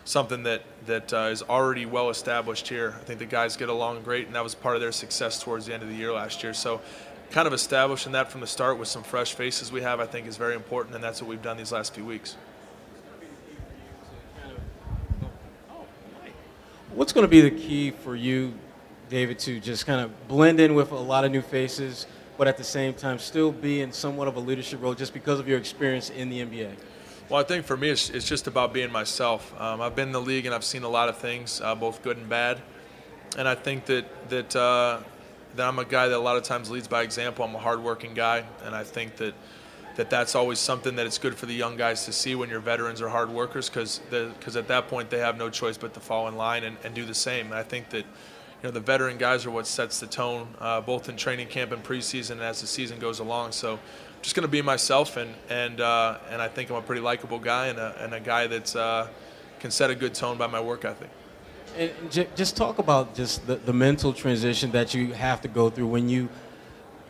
something that, that uh, is already well established here. I think the guys get along great, and that was part of their success towards the end of the year last year. So, kind of establishing that from the start with some fresh faces we have, I think, is very important, and that's what we've done these last few weeks. What's going to be the key for you, David, to just kind of blend in with a lot of new faces, but at the same time still be in somewhat of a leadership role just because of your experience in the NBA? Well, I think for me, it's, it's just about being myself. Um, I've been in the league and I've seen a lot of things, uh, both good and bad. And I think that that uh, that I'm a guy that a lot of times leads by example. I'm a hardworking guy, and I think that that that's always something that it's good for the young guys to see when your veterans are hard workers, because because at that point they have no choice but to fall in line and, and do the same. And I think that you know the veteran guys are what sets the tone, uh, both in training camp and preseason, and as the season goes along. So just going to be myself, and and uh, and I think I'm a pretty likable guy and a, and a guy that uh, can set a good tone by my work ethic. And just talk about just the, the mental transition that you have to go through when you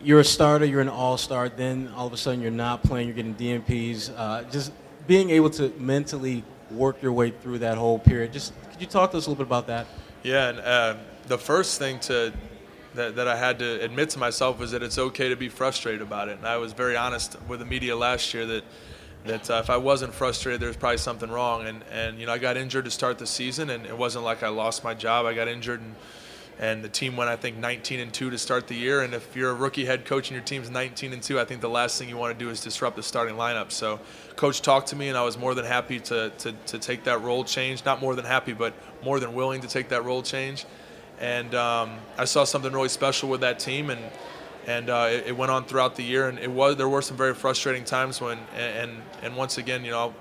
you're a starter, you're an all-star, then all of a sudden you're not playing, you're getting DNPs. Uh, just being able to mentally work your way through that whole period. Just could you talk to us a little bit about that? Yeah, and uh, the first thing to that, that I had to admit to myself was that it's okay to be frustrated about it. And I was very honest with the media last year that that uh, if I wasn't frustrated, there was probably something wrong. And and you know I got injured to start the season, and it wasn't like I lost my job. I got injured and. And the team went, I think, 19 and two to start the year. And if you're a rookie head coach and your team's 19 and two, I think the last thing you want to do is disrupt the starting lineup. So, coach talked to me, and I was more than happy to, to, to take that role change. Not more than happy, but more than willing to take that role change. And um, I saw something really special with that team, and and uh, it, it, went on throughout the year. And it was there were some very frustrating times when, and and once again, you know, I'll,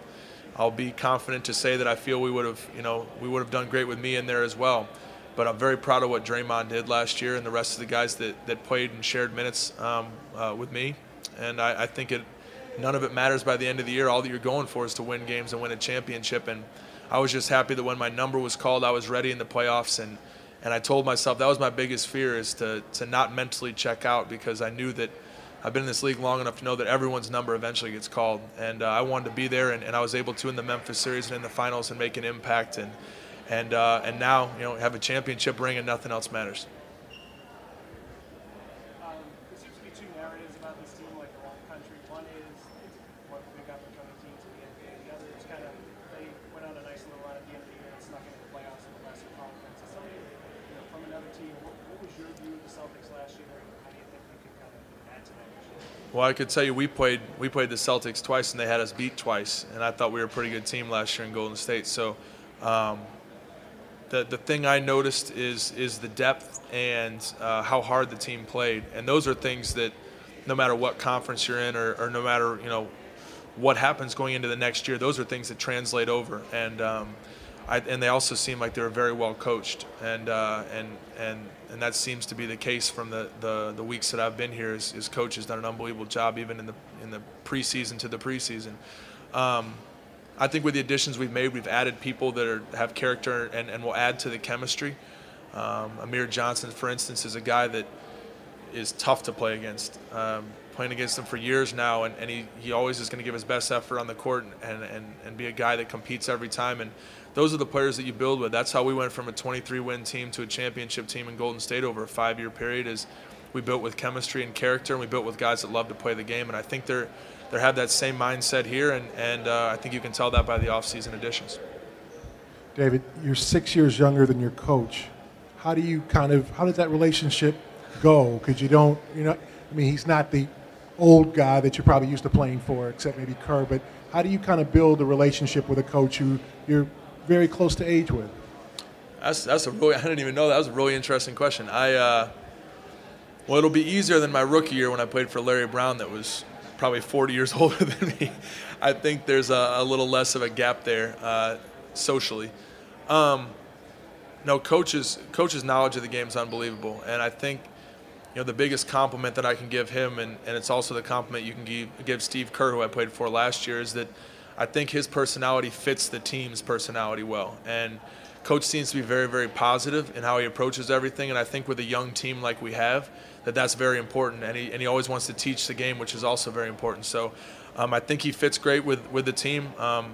I'll be confident to say that I feel we would have, you know, we would have done great with me in there as well. But I'm very proud of what Draymond did last year and the rest of the guys that, that played and shared minutes um, uh, with me. And I, I think it, none of it matters by the end of the year. All that you're going for is to win games and win a championship. And I was just happy that when my number was called, I was ready in the playoffs. And, and I told myself that was my biggest fear is to, to not mentally check out because I knew that I've been in this league long enough to know that everyone's number eventually gets called. And uh, I wanted to be there, and, and I was able to in the Memphis series and in the finals and make an impact. And, and uh, and now you know have a championship ring and nothing else matters. Um, there seems to be two narratives about this team, like around the country. One is it's one big up and coming team to the The other is kind of they went on a nice little run at the end of the year and snuck into the playoffs in the Western Conference. As somebody from another team, what, what was your view of the Celtics last year, and how do you think you can kind of add to that this year? Well, I could tell you we played we played the Celtics twice and they had us beat twice, and I thought we were a pretty good team last year in Golden State. So. Um, the, the thing I noticed is is the depth and uh, how hard the team played, and those are things that no matter what conference you're in or, or no matter you know what happens going into the next year, those are things that translate over. And um, I, and they also seem like they were very well coached, and uh, and and and that seems to be the case from the, the, the weeks that I've been here. Is, is coach has done an unbelievable job even in the in the preseason to the preseason. Um, I think with the additions we've made, we've added people that are, have character and, and will add to the chemistry. Um, Amir Johnson, for instance, is a guy that is tough to play against. Um, playing against him for years now, and, and he, he always is going to give his best effort on the court and, and, and be a guy that competes every time. And those are the players that you build with. That's how we went from a 23 win team to a championship team in Golden State over a five year period. Is we built with chemistry and character, and we built with guys that love to play the game. And I think they're they have that same mindset here, and, and uh, I think you can tell that by the offseason additions. David, you're six years younger than your coach. How do you kind of how does that relationship go? Because you don't, you know, I mean, he's not the old guy that you're probably used to playing for, except maybe Kerr. But how do you kind of build a relationship with a coach who you're very close to age with? That's that's a really I didn't even know that, that was a really interesting question. I uh, well, it'll be easier than my rookie year when I played for Larry Brown, that was probably 40 years older than me. I think there's a, a little less of a gap there uh, socially. Um, no, coaches coaches' knowledge of the game is unbelievable, and I think you know the biggest compliment that I can give him, and, and it's also the compliment you can give, give Steve Kerr, who I played for last year, is that I think his personality fits the team's personality well, and coach seems to be very very positive in how he approaches everything, and I think with a young team like we have, that that's very important, and he and he always wants to teach the game, which is also very important. So. Um, I think he fits great with, with the team. Um,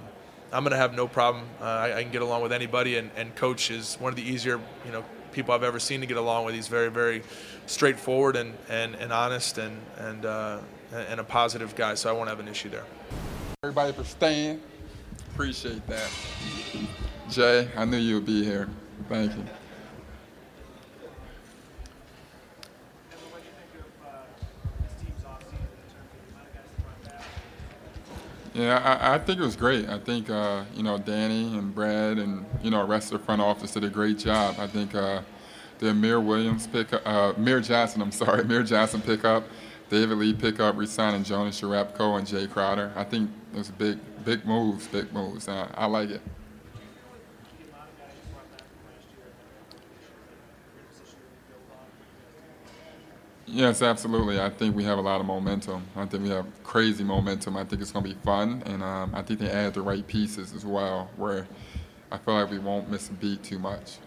I'm going to have no problem. Uh, I, I, can get along with anybody, and, and coach is one of the easier, you know, people I've ever seen to get along with. He's very, very straightforward and, and, and honest and and uh, and a positive guy. So I won't have an issue there. Everybody for staying. Appreciate that. Jay, I knew you'd be here. Thank you. Yeah, I, I, think it was great. I think uh, you know Danny and Brad and you know rest of the front office did a great job. I think uh, the Amir Williams pick, uh, Amir Johnson, I'm sorry, Amir Johnson pick up, David Lee pick up, resigning Jonas Jerebko and Jae Crowder. I think those big, big moves, big moves. I like it. Yes, absolutely. I think we have a lot of momentum. I think we have crazy momentum. I think it's going to be fun, and um, I think they add the right pieces as well, where I feel like we won't miss a beat too much.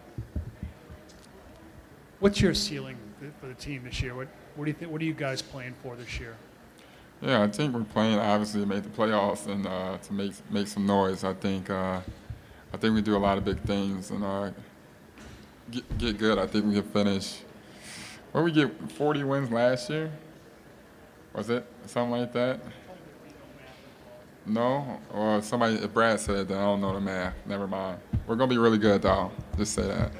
What's your ceiling for the team this year? What, what do you think? What are you guys playing for this year? Yeah, I think we're playing obviously to make the playoffs and uh, to make make some noise. I think uh, I think we do a lot of big things and uh, get, get good. I think we can finish what we get 40 wins last year? Was it something like that? No? Or somebody, Brad said that, I don't know the math. Never mind. We're to be really good, though. Just say that.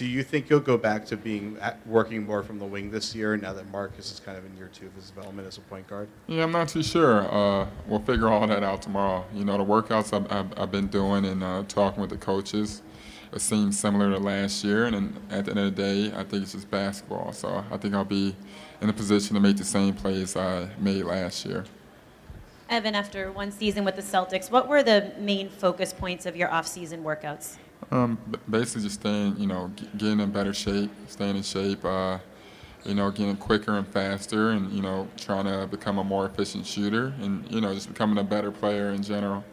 Do you think you'll go back to being at, working more from the wing this year now that Marcus is kind of in year two of his development as a point guard? Yeah, I'm not too sure. Uh, we'll figure all that out tomorrow. You know, the workouts I've, I've, I've been doing and uh, talking with the coaches, it seems similar to last year. And then at the end of the day, I think it's just basketball. So I think I'll be in a position to make the same plays I made last year. Evan, after one season with the Celtics, what were the main focus points of your off-season workouts? Um, basically, just staying, you know, getting in better shape, staying in shape, uh, you know, getting quicker and faster, and you know, trying to become a more efficient shooter, and you know, just becoming a better player in general.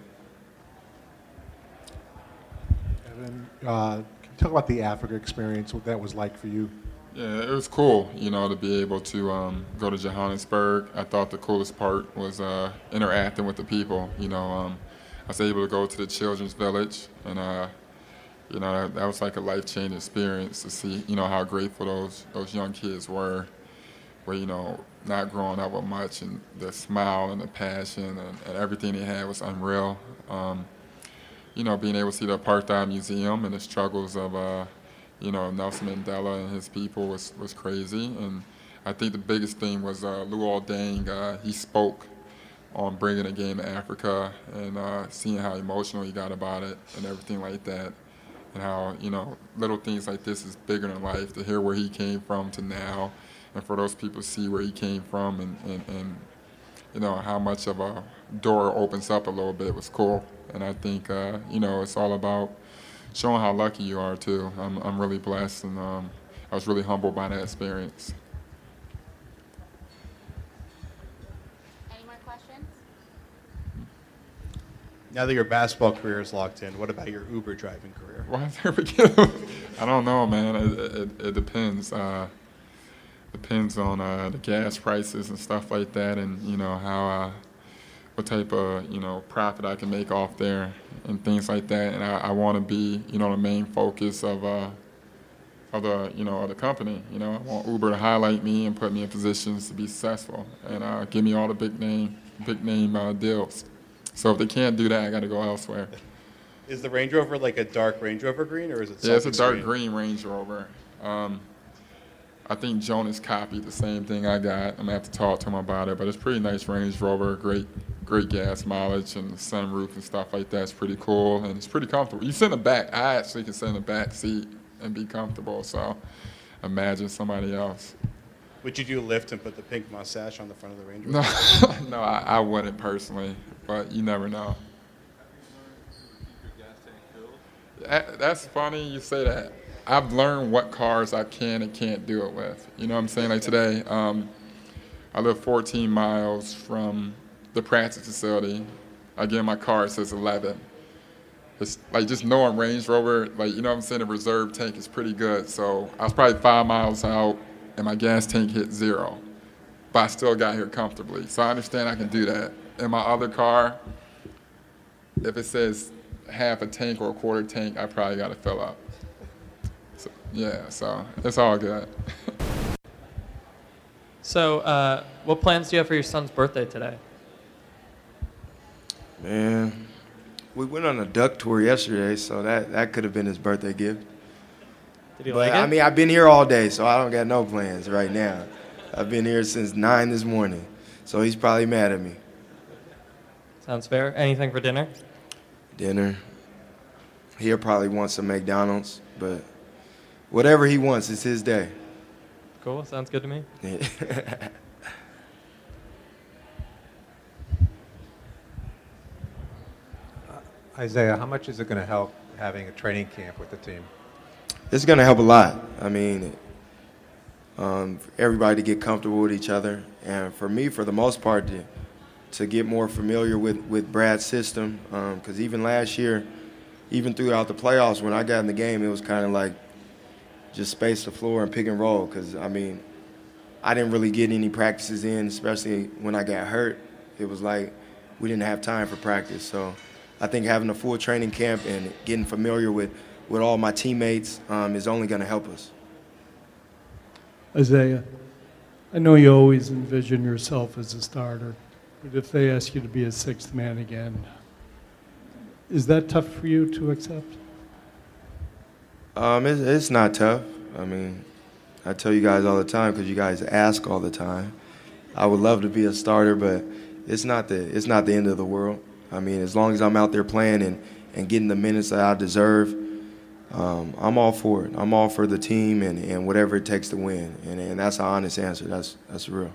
Evan, uh, can you talk about the Africa experience? What that was like for you? Yeah, it was cool, you know, to be able to um, go to Johannesburg. I thought the coolest part was uh, interacting with the people. You know, um, I was able to go to the children's village and uh, you know, that, was like a life-changing experience to see, you know, how grateful those those young kids were, where you know, not growing up with much, and the smile and the passion and, and everything they had was unreal. Um, you know, being able to see the Apartheid Museum and the struggles of, uh, you know, Nelson Mandela and his people was was crazy. And I think the biggest thing was uh, Luol Deng. Uh, he spoke on bringing a game to Africa and uh, seeing how emotional he got about it and everything like that and how you know little things like this is bigger than life to hear where he came from to now and for those people to see where he came from and, and, and you know how much of a door opens up a little bit was cool. And i think uh, you know it's all about showing how lucky you are too. I'm, I'm really blessed and um, i was really humbled by that experience Now that your basketball career is locked in, what about your Uber driving career? Why there we go. I don't know, man. It, it, it depends. Uh, depends on uh, the gas prices and stuff like that, and you know how, uh, what type of you know profit I can make off there and things like that. And I, I want to be you know the main focus of uh, of the you know of the company. You know, I want Uber to highlight me and put me in positions to be successful and uh, give me all the big name big name uh, deals. So if they can't do that, I got to go elsewhere. Is the Range Rover like a dark Range Rover green, or is it? Yeah, it's a dark green Range Rover. Um, I think Jonas copied the same thing I got. I'm gonna have to talk to him about it, but it's pretty nice Range Rover. Great, great gas mileage and sunroof and stuff like that's pretty cool and it's pretty comfortable. You sit in the back. I actually can sit in the back seat and be comfortable. So imagine somebody else. Would you do a Lyft and put the pink mustache on the front of the Range No, Rover? no, I, I wouldn't personally, but you never know. That's funny you say that. I've learned what cars I can and can't do it with. You know what I'm saying? Like today, um, I live 14 miles from the practice facility. I get in my car, it says 11. It's like just knowing Range Rover, like, you know what I'm saying? The reserve tank is pretty good. So I was probably five miles out and my gas tank hit zero, but I still got here comfortably. So I understand I can do that. In my other car, if it says half a tank or a quarter tank, I probably got to fill up. So, yeah, so it's all good. So, uh, what plans do you have for your son's birthday today? Man, we went on a duck tour yesterday, so that, that could have been his birthday gift. Did he but like it? I mean, I've been here all day, so I don't got no plans right now. I've been here since nine this morning, so he's probably mad at me. Sounds fair. Anything for dinner? Dinner. He'll probably want some McDonald's, but whatever he wants, it's his day. Cool. Sounds good to me. Isaiah, how much is it going to help having a training camp with the team? It's going to help a lot. I mean, um, everybody to get comfortable with each other, and for me, for the most part, to, to get more familiar with, with Brad's system. Because even last year, even throughout the playoffs, when I got in the game, it was kind of like just space the floor and pick and roll. Because I mean, I didn't really get any practices in, especially when I got hurt. It was like we didn't have time for practice. So I think having a full training camp and getting familiar with, with all my teammates um, is only going to help us. Isaiah, I know you always envision yourself as a starter, but if they ask you to be a sixth man again, is that tough for you to accept? Um, it's, it's not tough. I mean, I tell you guys all the time because you guys ask all the time. I would love to be a starter, but it's not the it's not the end of the world. I mean, as long as I'm out there playing and, and getting the minutes that I deserve, um, I'm all for it. I'm all for the team and, and whatever it takes to win. And, and that's an honest answer. That's that's real.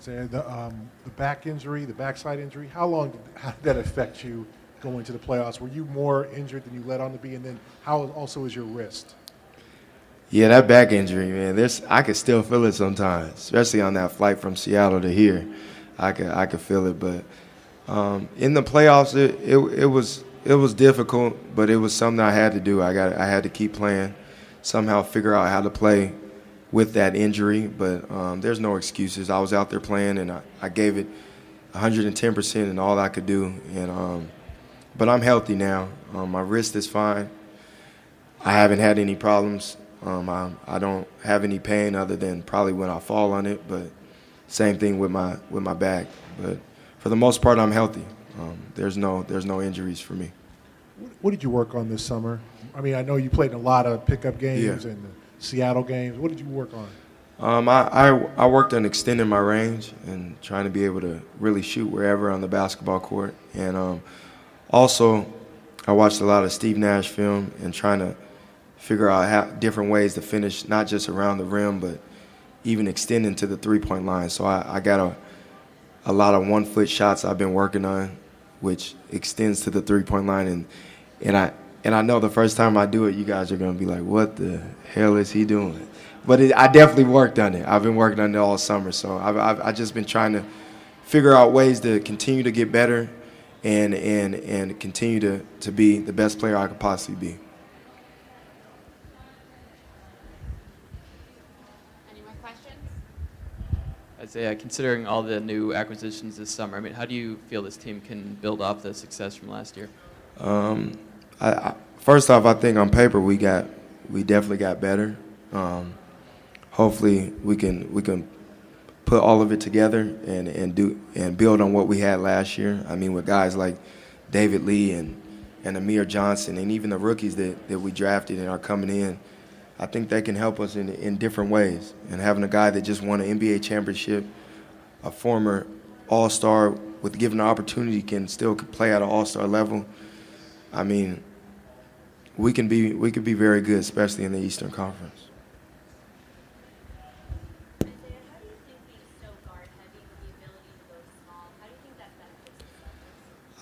Isaiah, the, um, the back injury, the backside injury, how long did, how did that affect you going to the playoffs? Were you more injured than you let on to be? And then how also is your wrist? Yeah, that back injury, man. There's I could still feel it sometimes, especially on that flight from Seattle to here. I could I could feel it, but um, in the playoffs, it, it it was it was difficult, but it was something I had to do. I got I had to keep playing, somehow figure out how to play with that injury. But um, there's no excuses. I was out there playing, and I, I gave it 110 percent and all I could do. And um, but I'm healthy now. Um, my wrist is fine. I haven't had any problems. Um, I, I don't have any pain other than probably when I fall on it, but same thing with my with my back. But for the most part, I'm healthy. Um, there's no there's no injuries for me. What did you work on this summer? I mean, I know you played in a lot of pickup games Yeah. and the Seattle games. What did you work on? Um, I, I I worked on extending my range and trying to be able to really shoot wherever on the basketball court, and um, also I watched a lot of Steve Nash film and trying to figure out how, different ways to finish, not just around the rim, but even extending to the three-point line. So I, I got a a lot of one-foot shots I've been working on, which extends to the three-point line, and and I and I know the first time I do it, you guys are gonna be like, "What the hell is he doing?" But it, I definitely worked on it. I've been working on it all summer, so I've, I've I just been trying to figure out ways to continue to get better, and and and continue to to be the best player I could possibly be. Any more questions? Isaiah, considering all the new acquisitions this summer, I mean, how do you feel this team can build off the success from last year? Um, I, first off, I think on paper we got we definitely got better. Um, hopefully, we can we can put all of it together and, and do and build on what we had last year. I mean, with guys like David Lee and and Amir Johnson, and even the rookies that, that we drafted and are coming in, I think they can help us in in different ways. And having a guy that just won an NBA championship, a former All Star with given the opportunity can still play at an All Star level. I mean, we can be we could be very good, especially in the Eastern Conference.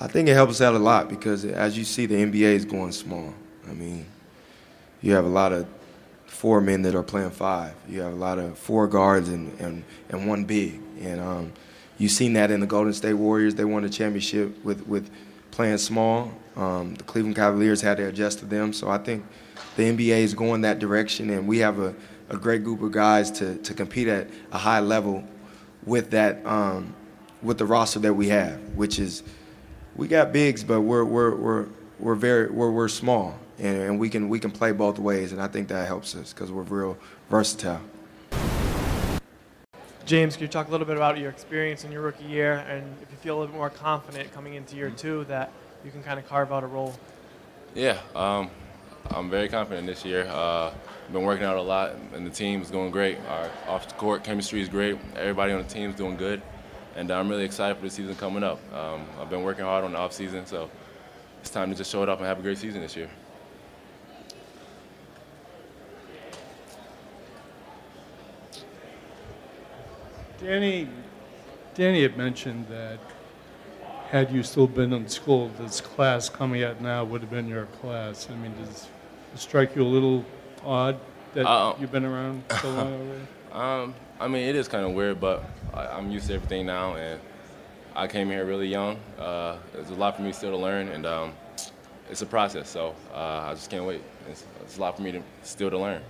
I think it helps out a lot because as you see, the NBA is going small. I mean, you have a lot of four men that are playing five. You have a lot of four guards and, and, and one big. And um, you've seen that in the Golden State Warriors. They won the championship with, with playing small. Um, the Cleveland Cavaliers had to adjust to them. So I think the NBA is going that direction, and we have a, a great group of guys to, to compete at a high level with that um, with the roster that we have, which is we got bigs, but we're we're we're we're very we're we're small, and, and we can we can play both ways, and I think that helps us because we're real versatile. James, can you talk a little bit about your experience in your rookie year, and if you feel a little bit more confident coming into year two that you can kind of carve out a role? Yeah, um, I'm very confident this year. Uh, been working out a lot, and the team's going great. Our off-the-court chemistry is great. Everybody on the team's doing good, and I'm really excited for the season coming up. Um, I've been working hard on the off-season, so it's time to just show it up and have a great season this year. Danny, Danny had mentioned that had you still been in school, this class coming out now would have been your class. I mean, does it strike you a little odd that Uh, you've been around so long already? Um, I mean, it is kind of weird, but I, I'm used to everything now, and I came here really young. Uh, there's a lot for me still to learn, and um, it's a process. So uh, I just can't wait. It's, it's a lot for me to still to learn.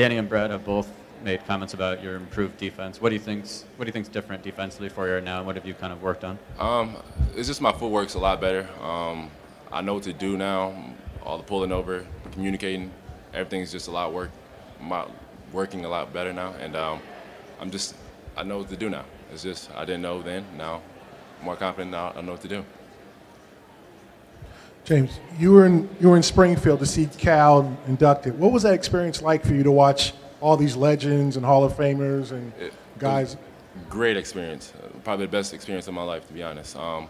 Danny and Brad have both made comments about your improved defense. What do you think's what do you think's different defensively for you right now, and what have you kind of worked on? Um, it's just my footwork's a lot better. Um, I know what to do now. All the pulling over, communicating, everything's just a lot work, my, working a lot better now, and um, I'm just I know what to do now. It's just I didn't know then. Now, I'm more confident now. I know what to do. James, you were in you were in Springfield to see Cal inducted. What was that experience like for you to watch all these legends and Hall of Famers and guys? Great experience. Probably the best experience of my life, to be honest. Um,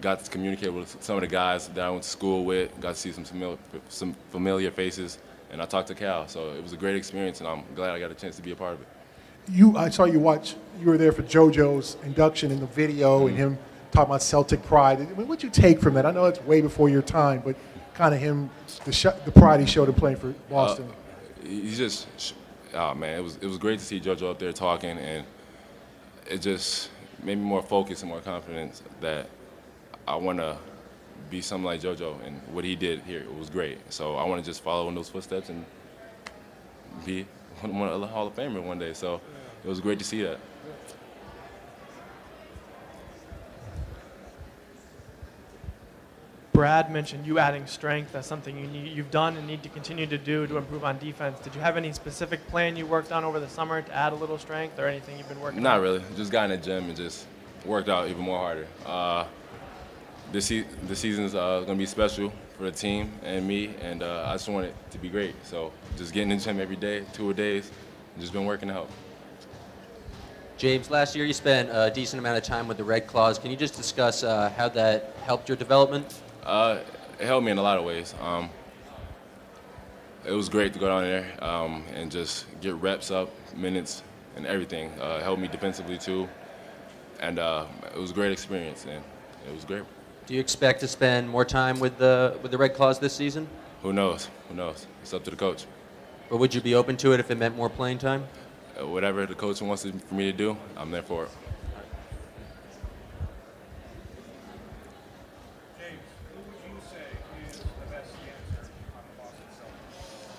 got to communicate with some of the guys that I went to school with. Got to see some familiar, some familiar faces, and I talked to Cal. So it was a great experience, and I'm glad I got a chance to be a part of it. You, I saw you watch. You were there for JoJo's induction in the video, and him talking about Celtic pride. I mean, what'd you take from that? I know it's way before your time, but kind of him, the, sh- the pride he showed in playing for Boston. Uh, he just, oh man, it was it was great to see JoJo up there talking, and it just made me more focused and more confident that I want to be something like JoJo, and what he did here was great. So I want to just follow in those footsteps and be one, of the Hall of Famer one day. So it was great to see that. Brad mentioned you adding strength. as something you need, you've done and need to continue to do to improve on defense. Did you have any specific plan you worked on over the summer to add a little strength or anything you've been working on? Not really. Just got in the gym and just worked out even more harder. Uh, this se- this season's uh, gonna be special for the team and me, and uh, I just want it to be great. So just getting in the gym every day, two a days, just been working out. James, last year you spent a decent amount of time with the Red Claws. Can you just discuss uh, how that helped your development? Uh, it helped me in a lot of ways. Um, it was great to go down there um, and just get reps up, minutes, and everything. Uh, it helped me defensively too, and uh, it was a great experience, and it was great. Do you expect to spend more time with the with the Red Claws this season? Who knows? Who knows? It's up to the coach. But would you be open to it if it meant more playing time? Uh, whatever the coach wants for me to do, I'm there for it. James, who would you say is the best answer on the Boston Celtics?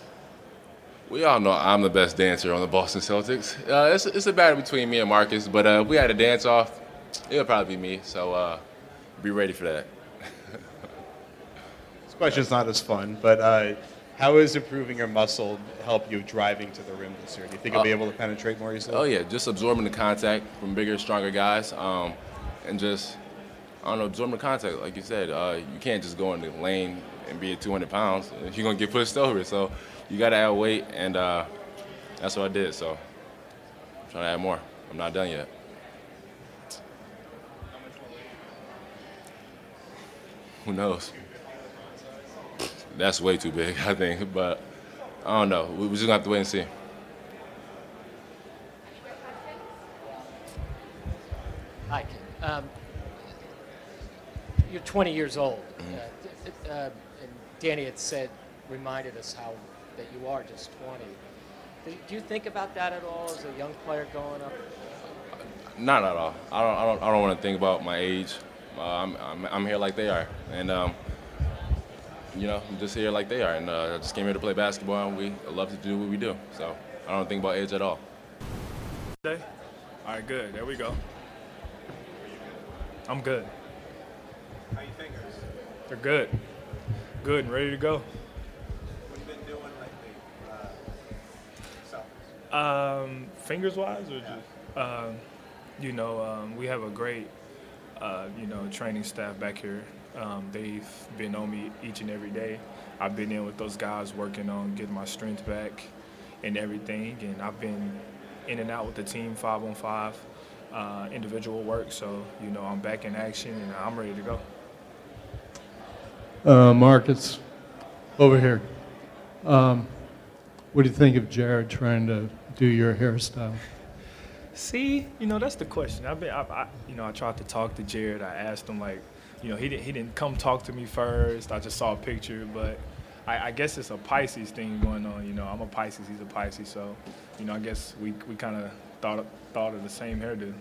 We all know I'm the best dancer on the Boston Celtics. Uh, it's, it's a battle between me and Marcus, but uh, if we had a dance off, it'll probably be me. So uh, be ready for that. This question's not as fun, but uh, how is improving your muscle help you driving to the rim this year? Do you think you'll be Uh, able to penetrate more easily? Oh yeah, just absorbing the contact from bigger, stronger guys, um, and just I don't know, absorbing the contact. Like you said, uh, you can't just go in the lane and be at 200 pounds. You're gonna get pushed over. So you gotta add weight, and uh, that's what I did. So I'm trying to add more. I'm not done yet. Who knows? That's way too big, I think. But I don't know. We- We're just gonna have to wait and see. Hi, Um, you're 20 years old. Mm-hmm. Uh, uh, and Danny had said, reminded us how that you are just 20. Do, do you think about that at all as a young player growing up? Not at all. I don't. I don't. I don't want to think about my age. Uh, I'm, I'm. I'm here like they are, and um, you know, I'm just here like they are, and uh, I just came here to play basketball, and we love to do what we do. So I don't think about age at all. Day? All right, good. There we go. I'm good. How you fingers? They're good. Good and ready to go. What you been doing lately? Uh, so. Um, fingers wise, or just, um, you know, um, we have a great, uh, you know, training staff back here. Um, they've been on me each and every day. I've been in with those guys working on getting my strength back and everything, and I've been in and out with the team five on five, uh, individual work. So, you know, I'm back in action and I'm ready to go. Uh, it's over here. What do you think of Jared trying to do your hairstyle? See, you know that's the question. I've been, I, I, you know, I tried to talk to Jared. I asked him like, you know, he didn't, he didn't come talk to me first. I just saw a picture, but I, I guess it's a Pisces thing going on. You know, I'm a Pisces, he's a Pisces, so, you know, I guess we, we kind of thought of, thought of the same hairdo.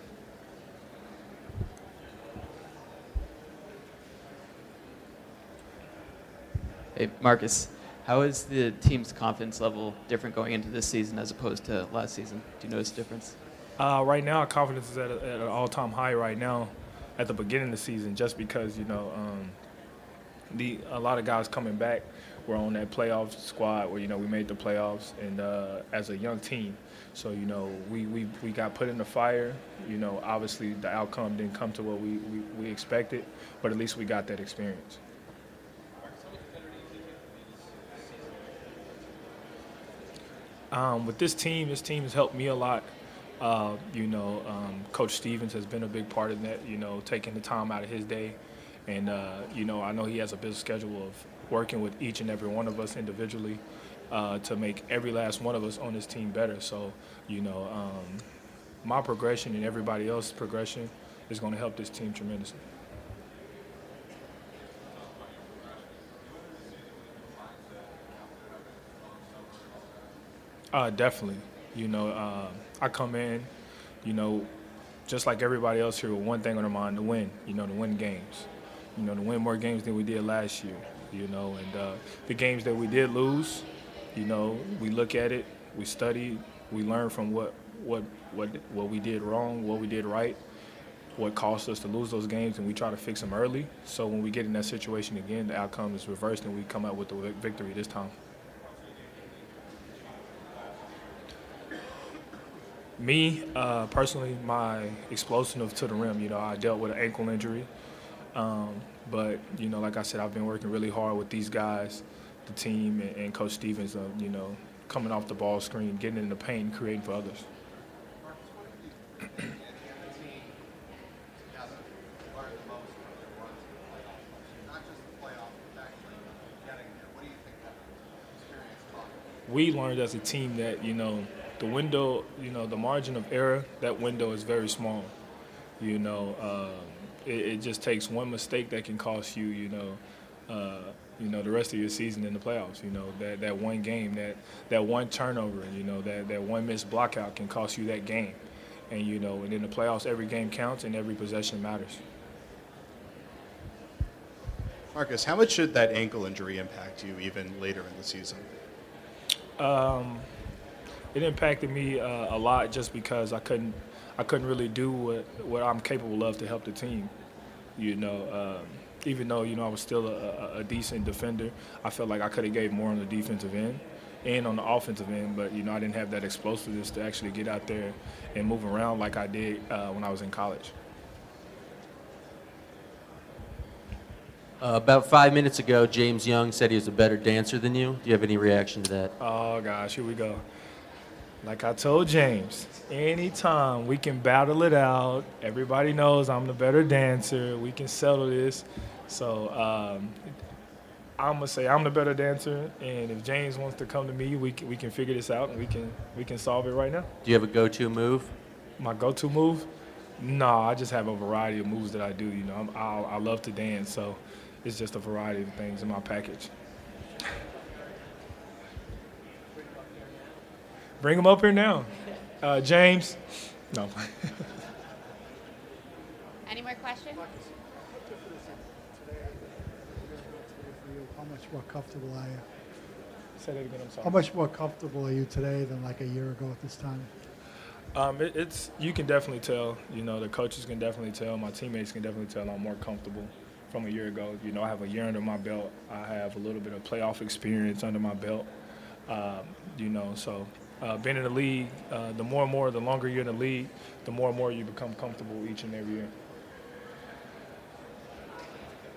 Hey, Marcus, how is the team's confidence level different going into this season as opposed to last season? Do you notice a difference? Uh, right now, our confidence is at, a, at an all-time high. Right now, at the beginning of the season, just because you know um, the a lot of guys coming back were on that playoff squad where you know we made the playoffs, and uh, as a young team, so you know we, we we got put in the fire. You know, obviously the outcome didn't come to what we, we, we expected, but at least we got that experience. Um, with this team, this team has helped me a lot. Uh, you know, um, Coach Stevens has been a big part of that. You know, taking the time out of his day, and uh, you know, I know he has a busy schedule of working with each and every one of us individually uh, to make every last one of us on this team better. So, you know, um, my progression and everybody else's progression is going to help this team tremendously. Uh, definitely. You know, uh, I come in, you know, just like everybody else here with one thing on our mind, to win, you know, to win games. You know, to win more games than we did last year, you know, and uh, the games that we did lose, you know, we look at it, we study, we learn from what, what, what, what we did wrong, what we did right, what caused us to lose those games, and we try to fix them early. So when we get in that situation again, the outcome is reversed and we come out with the victory this time. Me, uh, personally, my explosiveness to the rim, you know, I dealt with an ankle injury. Um, but, you know, like I said, I've been working really hard with these guys, the team, and, and Coach Stevens, uh, you know, coming off the ball screen, getting in the paint, and creating for others. we learned as a team that you know the window, you know, the margin of error, that window is very small. You know, um, it, it just takes one mistake that can cost you, you know, uh, you know, the rest of your season in the playoffs. You know, that, that one game, that that one turnover, you know, that, that one missed blockout can cost you that game. And you know, and in the playoffs, every game counts and every possession matters. Marcus, how much should that ankle injury impact you even later in the season? Um, it impacted me uh, a lot just because I couldn't I couldn't really do what what I'm capable of to help the team. You know, um, even though you know I was still a, a, decent defender, I felt like I could have gave more on the defensive end and on the offensive end, but you know I didn't have that explosiveness to actually get out there and move around like I did uh, when I was in college. Uh, about five minutes ago, James Young said he was a better dancer than you. Do you have any reaction to that? Oh gosh, here we go. Like I told James, anytime we can battle it out, everybody knows I'm the better dancer. We can settle this. So um, I'm gonna say I'm the better dancer, and if James wants to come to me, we can, we can figure this out and we can we can solve it right now. Do you have a go-to move? My go-to move? No, I just have a variety of moves that I do. You know, I'm, I, I love to dance, so it's just a variety of things in my package. Bring them up here now. Uh, James. No. Any more questions? How much more comfortable are you? Say that again, I'm sorry. How much more comfortable are you today than like a year ago at this time? Um, it, it's you can definitely tell. You know, the coaches can definitely tell. My teammates can definitely tell. I'm more comfortable from a year ago. You know, I have a year under my belt. I have a little bit of playoff experience under my belt. Um, you know, so uh, being in the league, uh, the more and more, the longer you're in the league, the more and more you become comfortable each and every year.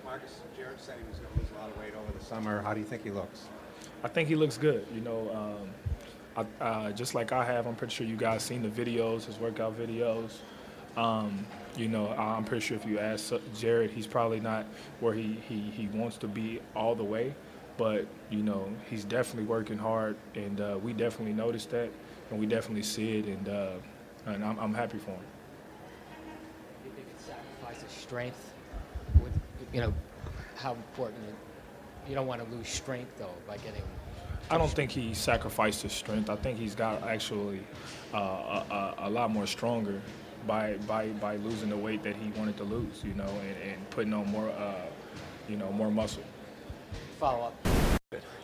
Marcus, Jared said he was going to lose a lot of weight over the summer. How do you think he looks? I think he looks good. You know, um, I, uh, just like I have, I'm pretty sure you guys seen the videos, his workout videos. Um, you know, I'm pretty sure if you ask Jared, he's probably not where he, he, he wants to be all the way, but you know, he's definitely working hard, and uh, we definitely noticed that, and we definitely see it, and uh, and I'm, I'm happy for him. Do you think it sacrifices strength? With, you know, how important it, you don't want to lose strength though by getting. I don't think he sacrificed his strength. I think he's got actually uh, a, a, a, lot more stronger by, by, by losing the weight that he wanted to lose, you know, and, and putting on more, uh, you know, more muscle. Follow up.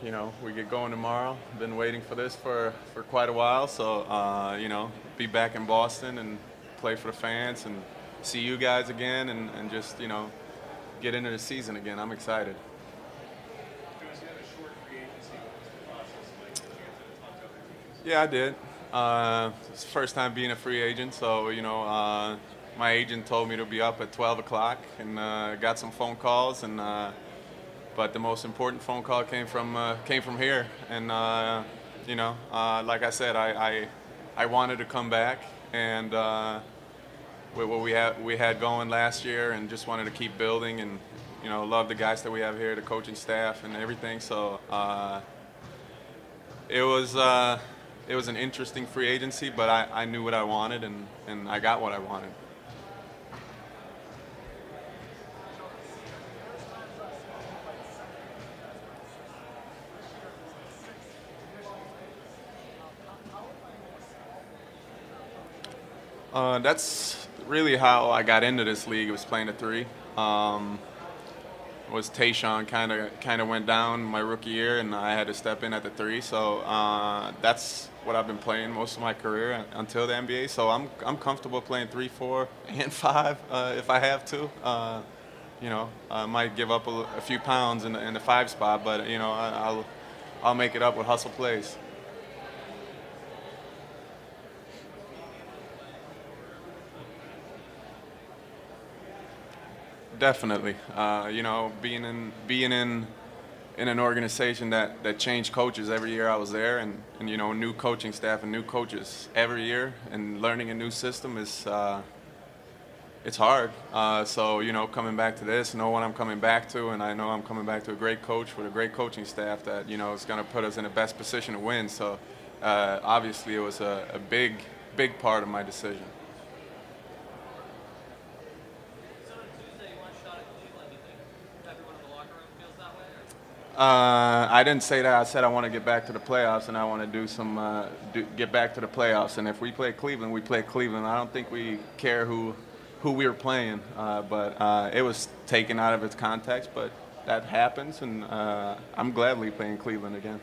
You know, we get going tomorrow. Been waiting for this for, for quite a while, so uh, you know, be back in Boston and play for the fans and see you guys again and, and just you know get into the season again. I'm excited. Yeah, I did. Uh, it's first time being a free agent, so you know, uh, my agent told me to be up at 12 o'clock, and uh, got some phone calls, and uh, but the most important phone call came from uh, came from here, and uh, you know, like I said, I, I, I wanted to come back, and with what we had we had going last year, and just wanted to keep building, and you know, love the guys that we have here, the coaching staff, and everything. So it was it was an interesting free agency, but I, I knew what I wanted and, and I got what I wanted. Uh, that's really how I got into this league. It was playing a three. Um, was Tayshaun kind of kind of went down my rookie year, and I had to step in at the three. So uh, that's what I've been playing most of my career until the NBA. So I'm I'm comfortable playing three, four, and five uh, if I have to. Uh, you know, I might give up a, a few pounds in the, in the, five spot, but you know, I, will I'll make it up with hustle plays. Definitely, uh, you know, being in being in in an organization that, that changed coaches every year I was there, and, and you know, new coaching staff and new coaches every year, and learning a new system is uh, it's hard. Uh, so you know, coming back to this, know what I'm coming back to, and I know I'm coming back to a great coach with a great coaching staff that you know is going to put us in the best position to win. So uh, obviously, it was a, a big, big part of my decision. Uh, I didn't say that. I said I want to get back to the playoffs and I want to do some uh, do, get back to the playoffs. And if we play Cleveland, we play Cleveland. I don't think we care who who we were playing, uh, but uh, it was taken out of its context. But that happens, and uh, I'm gladly playing Cleveland again.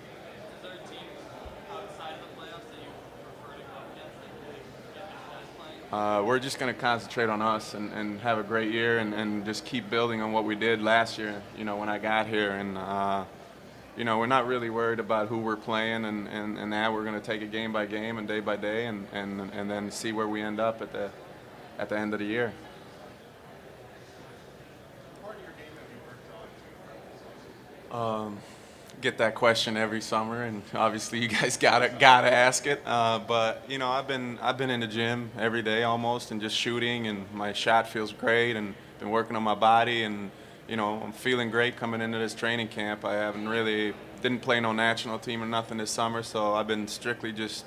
Uh, we're just going to concentrate on us and, and have a great year and, and just keep building on what we did last year, you know, when I got here. And, uh, you know, we're not really worried about who we're playing and, and, and that. We're going to take it game by game and day by day and, and, and then see where we end up at the, at the end of the year. Um, get that question every summer, and obviously you guys gotta gotta ask it. Uh, but you know, I've been I've been in the gym every day almost, and just shooting, and my shot feels great, and been working on my body, and you know, I'm feeling great coming into this training camp. I haven't really didn't play no national team or nothing this summer, so I've been strictly just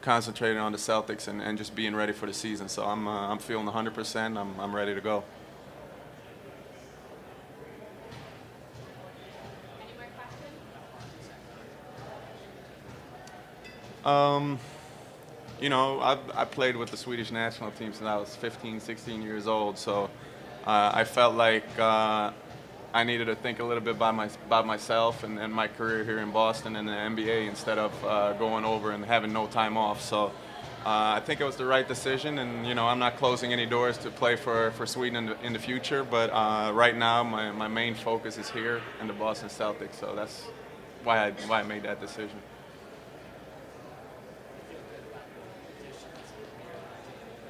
concentrating on the Celtics and, and just being ready for the season. So I'm uh, I'm feeling 100%. I'm I'm ready to go. Um, you know, I've, I played with the Swedish national team since I was 15, 16 years old. So uh, I felt like uh, I needed to think a little bit about, my, about myself and, and my career here in Boston and the NBA instead of uh, going over and having no time off. So uh, I think it was the right decision. And, you know, I'm not closing any doors to play for, for Sweden in the, in the future. But uh, right now, my, my main focus is here in the Boston Celtics. So that's why I, why I made that decision.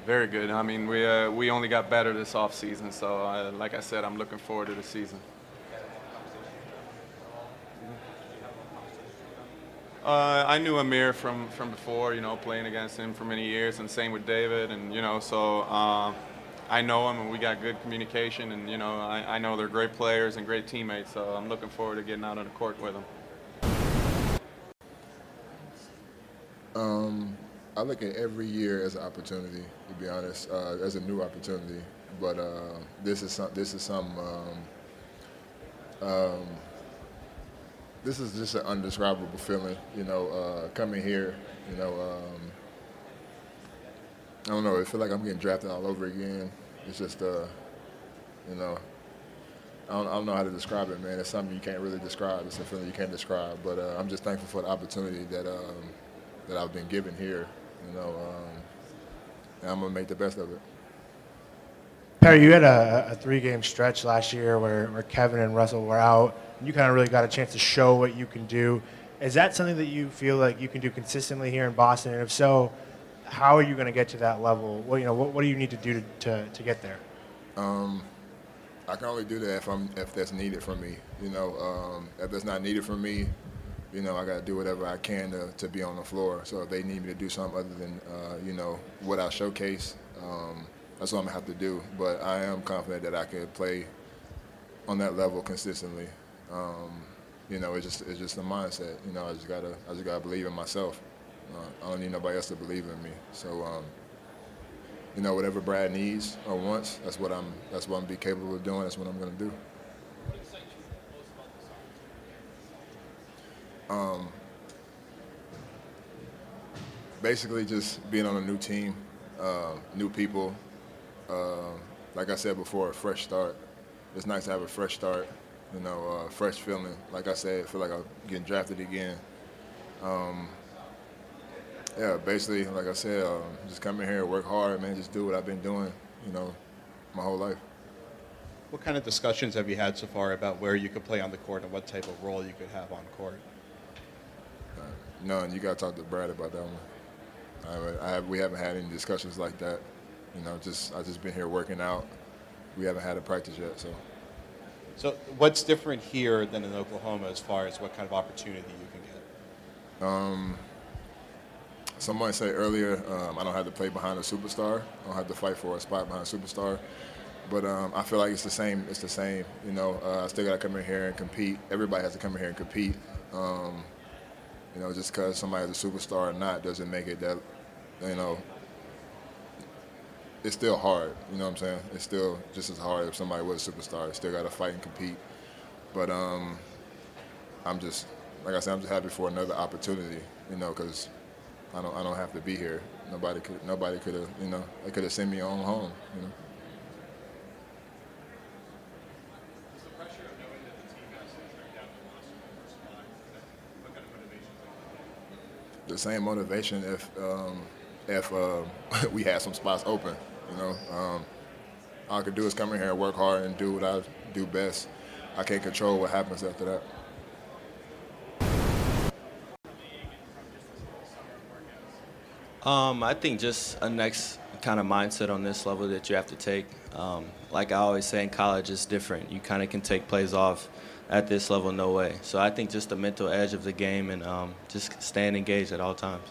Very good. I mean, we uh, we only got better this off season. So, uh, like I said, I'm looking forward to the season. Uh, I knew Amir from, from before, you know, playing against him for many years, and same with David, and you know, so uh, I know him, and we got good communication, and you know, I, I know they're great players and great teammates, so I'm looking forward to getting out on the court with them. Um, I look at every year as an opportunity, to be honest, uh, as a new opportunity. But uh, this is some, this is some um, um, this is just an undescribable feeling. You know, uh, coming here, you know, um, I don't know. I feel like I'm getting drafted all over again. It's just, uh, you know, I don't, I don't know how to describe it, man. It's something you can't really describe. It's a feeling you can't describe. But uh, I'm just thankful for the opportunity that um, that I've been given here. You know, um, and I'm gonna make the best of it. Perry, you had a, a three-game stretch last year where, where Kevin and Russell were out, and you kind of really got a chance to show what you can do. Is that something that you feel like you can do consistently here in Boston? And if so, how are you going to get to that level? What you know, what, what do you need to do to, to, to get there? Um, I can only do that if I'm if that's needed from me. You know, um, if that's not needed from me, you know, I got to do whatever I can to, to be on the floor. So if they need me to do something other than, uh, you know, what I showcase, um, that's what I'm gonna have to do. But I am confident that I can play on that level consistently. Um, you know, it's just it's just a mindset. You know, I just gotta I just gotta believe in myself. Uh, I don't need nobody else to believe in me. So, um, you know, whatever Brad needs or wants, that's what I'm that's what I'm be capable of doing. That's what I'm gonna do. Um, basically, just being on a new team, uh, new people. Uh, like I said before, a fresh start. It's nice to have a fresh start. You know, uh, fresh feeling. Like I said, I feel like I'm getting drafted again. Um, yeah, basically, like I said, um, just come in here, work hard, man. Just do what I've been doing. You know, my whole life. What kind of discussions have you had so far about where you could play on the court and what type of role you could have on court? None. You got to talk to Brad about that one. I, I we haven't had any discussions like that. You know, just I just been here working out. We haven't had a practice yet, so. So, what's different here than in Oklahoma as far as what kind of opportunity you can get? Um, somebody said earlier, um, I don't have to play behind a superstar. I don't have to fight for a spot behind a superstar. But um, I feel like it's the same. It's the same. You know, uh, I still got to come in here and compete. Everybody has to come in here and compete. Um, you know, just because somebody's a superstar or not doesn't make it that, you know, it's still hard. You know what I'm saying? It's still just as hard if somebody was a superstar. Still got to fight and compete. But um, I'm just, like I said, I'm just happy for another opportunity. You know, because I don't, I don't have to be here. Nobody could, nobody could have, you know, they could have sent me on home. You know. The same motivation if um, if uh, we had some spots open. You know, um, all I could do is come in here and work hard and do what I do best. I can't control what happens after that. Um, I think just a next kind of mindset on this level that you have to take. Um, like I always say in college, it's different. You kind of can take plays off at this level, no way. So I think just the mental edge of the game and um, just staying engaged at all times.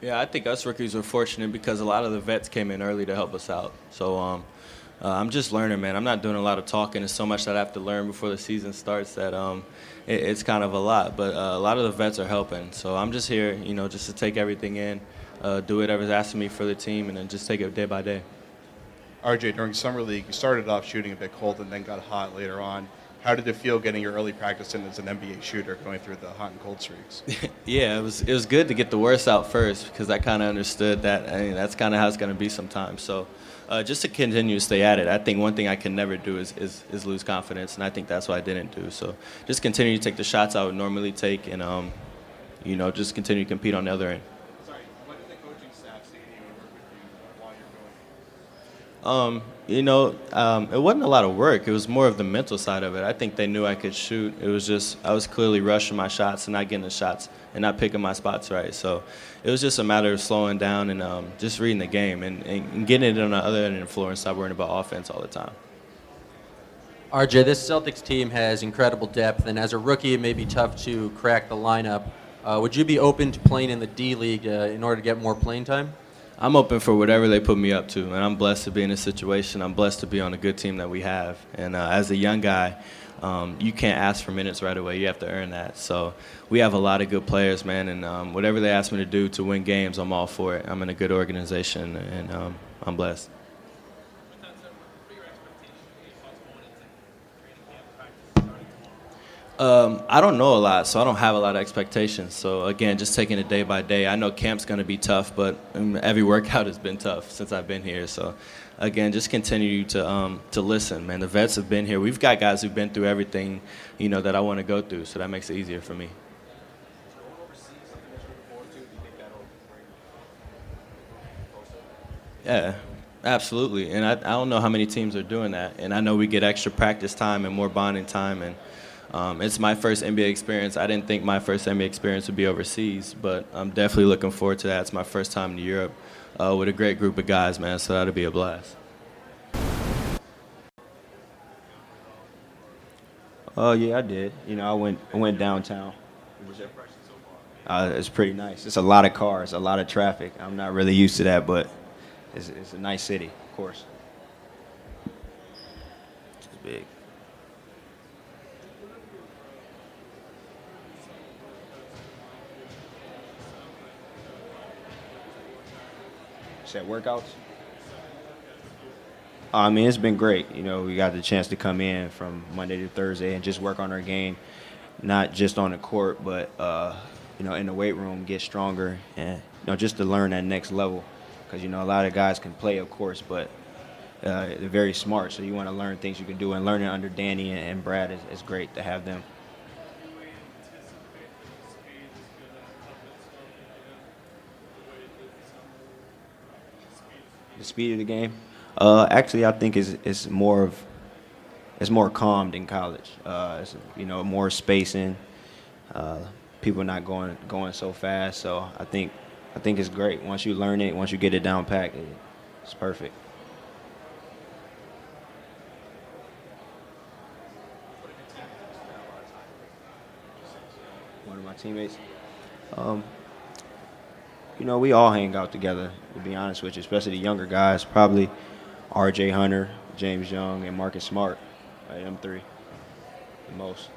Yeah, I think us rookies were fortunate because a lot of the vets came in early to help us out. So um, uh, I'm just learning, man. I'm not doing a lot of talking. There's so much that I have to learn before the season starts that um, it, it's kind of a lot. But uh, a lot of the vets are helping. So I'm just here, you know, just to take everything in, uh, do whatever's asked of me for the team, and then just take it day by day. RJ, during summer league, you started off shooting a bit cold and then got hot later on. How did it feel getting your early practice in as an NBA shooter, going through the hot and cold streaks? yeah, it was it was good to get the worst out first because I kind of understood that. I mean, that's kind of how it's going to be sometimes. So, uh, just to continue to stay at it. I think one thing I can never do is, is is lose confidence, and I think that's what I didn't do. So, just continue to take the shots I would normally take, and um, you know, just continue to compete on the other end. Sorry, what did the coaching staff say to you work with you while you're going? Um, you know, um, it wasn't a lot of work. It was more of the mental side of it. I think they knew I could shoot. It was just I was clearly rushing my shots and not getting the shots and not picking my spots right. So it was just a matter of slowing down and um, just reading the game and, and getting it on the other end of the floor and stop worrying about offense all the time. RJ, this Celtics team has incredible depth, and as a rookie, it may be tough to crack the lineup. Uh, would you be open to playing in the D League uh, in order to get more playing time? I'm open for whatever they put me up to, and I'm blessed to be in this situation. I'm blessed to be on a good team that we have. And uh, as a young guy, um, you can't ask for minutes right away. You have to earn that. So we have a lot of good players, man, and um, whatever they ask me to do to win games, I'm all for it. I'm in a good organization, and um, I'm blessed. Um, I don't know a lot, so I don't have a lot of expectations. So again, just taking it day by day. I know camp's going to be tough, but um, every workout has been tough since I've been here. So again, just continue to um, to listen, man. The vets have been here. We've got guys who've been through everything, you know, that I want to go through. So that makes it easier for me. Yeah, absolutely. And I, I don't know how many teams are doing that. And I know we get extra practice time and more bonding time. And um, it's my first NBA experience. I didn't think my first NBA experience would be overseas, but I'm definitely looking forward to that. It's my first time in Europe uh, with a great group of guys, man. So that'll be a blast. Oh yeah, I did. You know, I went I went downtown. Uh, it's pretty nice. It's a lot of cars, a lot of traffic. I'm not really used to that, but it's, it's a nice city, of course. It's big. Said workouts. I mean, it's been great. You know, we got the chance to come in from Monday to Thursday and just work on our game, not just on the court, but uh, you know, in the weight room, get stronger, and you know, just to learn that next level. Because you know, a lot of guys can play, of course, but uh, they're very smart. So you want to learn things you can do, and learning under Danny and Brad is, is great to have them. The speed of the game. Uh, actually, I think is is more of it's more calmed in college. Uh, it's, you know, more spacing. Uh, people not going going so fast. So I think I think it's great. Once you learn it, once you get it down pat, it, it's perfect. One of my teammates. Um, you know, we all hang out together, to be honest with you, especially the younger guys. Probably RJ Hunter, James Young, and Marcus Smart. Right, them three, the most.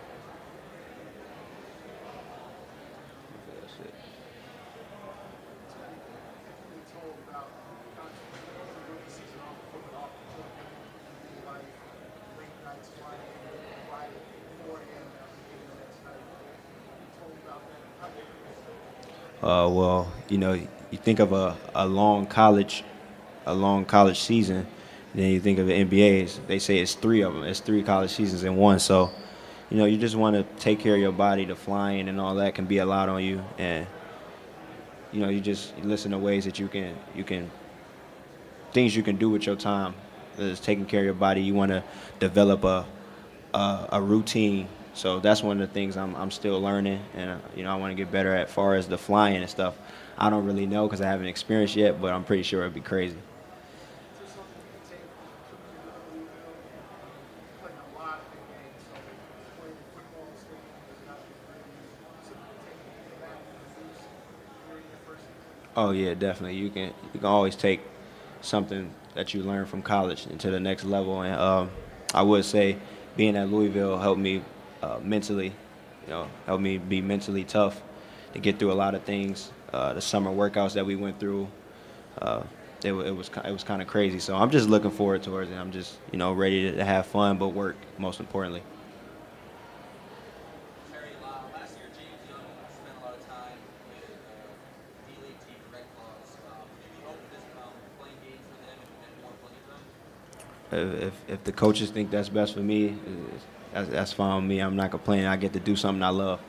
Uh, well, you know, you think of a, a long college, a long college season, then you think of the NBA. They say it's three of them. It's three college seasons in one. So, you know, you just want to take care of your body. The flying and all that can be a lot on you, and you know, you just listen to ways that you can you can things you can do with your time. Is taking care of your body. You want to develop a, a a routine. So that's one of the things I'm I'm still learning, and uh, you know, I want to get better at. Far as the flying and stuff, I don't really know because I haven't experienced yet, but I'm pretty sure it'd be crazy. Oh yeah, definitely. You can you can always take something that you learn from college into the next level, and um, I would say being at Louisville helped me uh, mentally, you know, helped me be mentally tough to get through a lot of things. Uh, the summer workouts that we went through, uh, it, it was it was kind of crazy. So I'm just looking forward towards it. I'm just you know ready to have fun, but work most importantly. If, if, if the coaches think that's best for me, uh, that's, that's fine with me. I'm not complaining. I get to do something I love.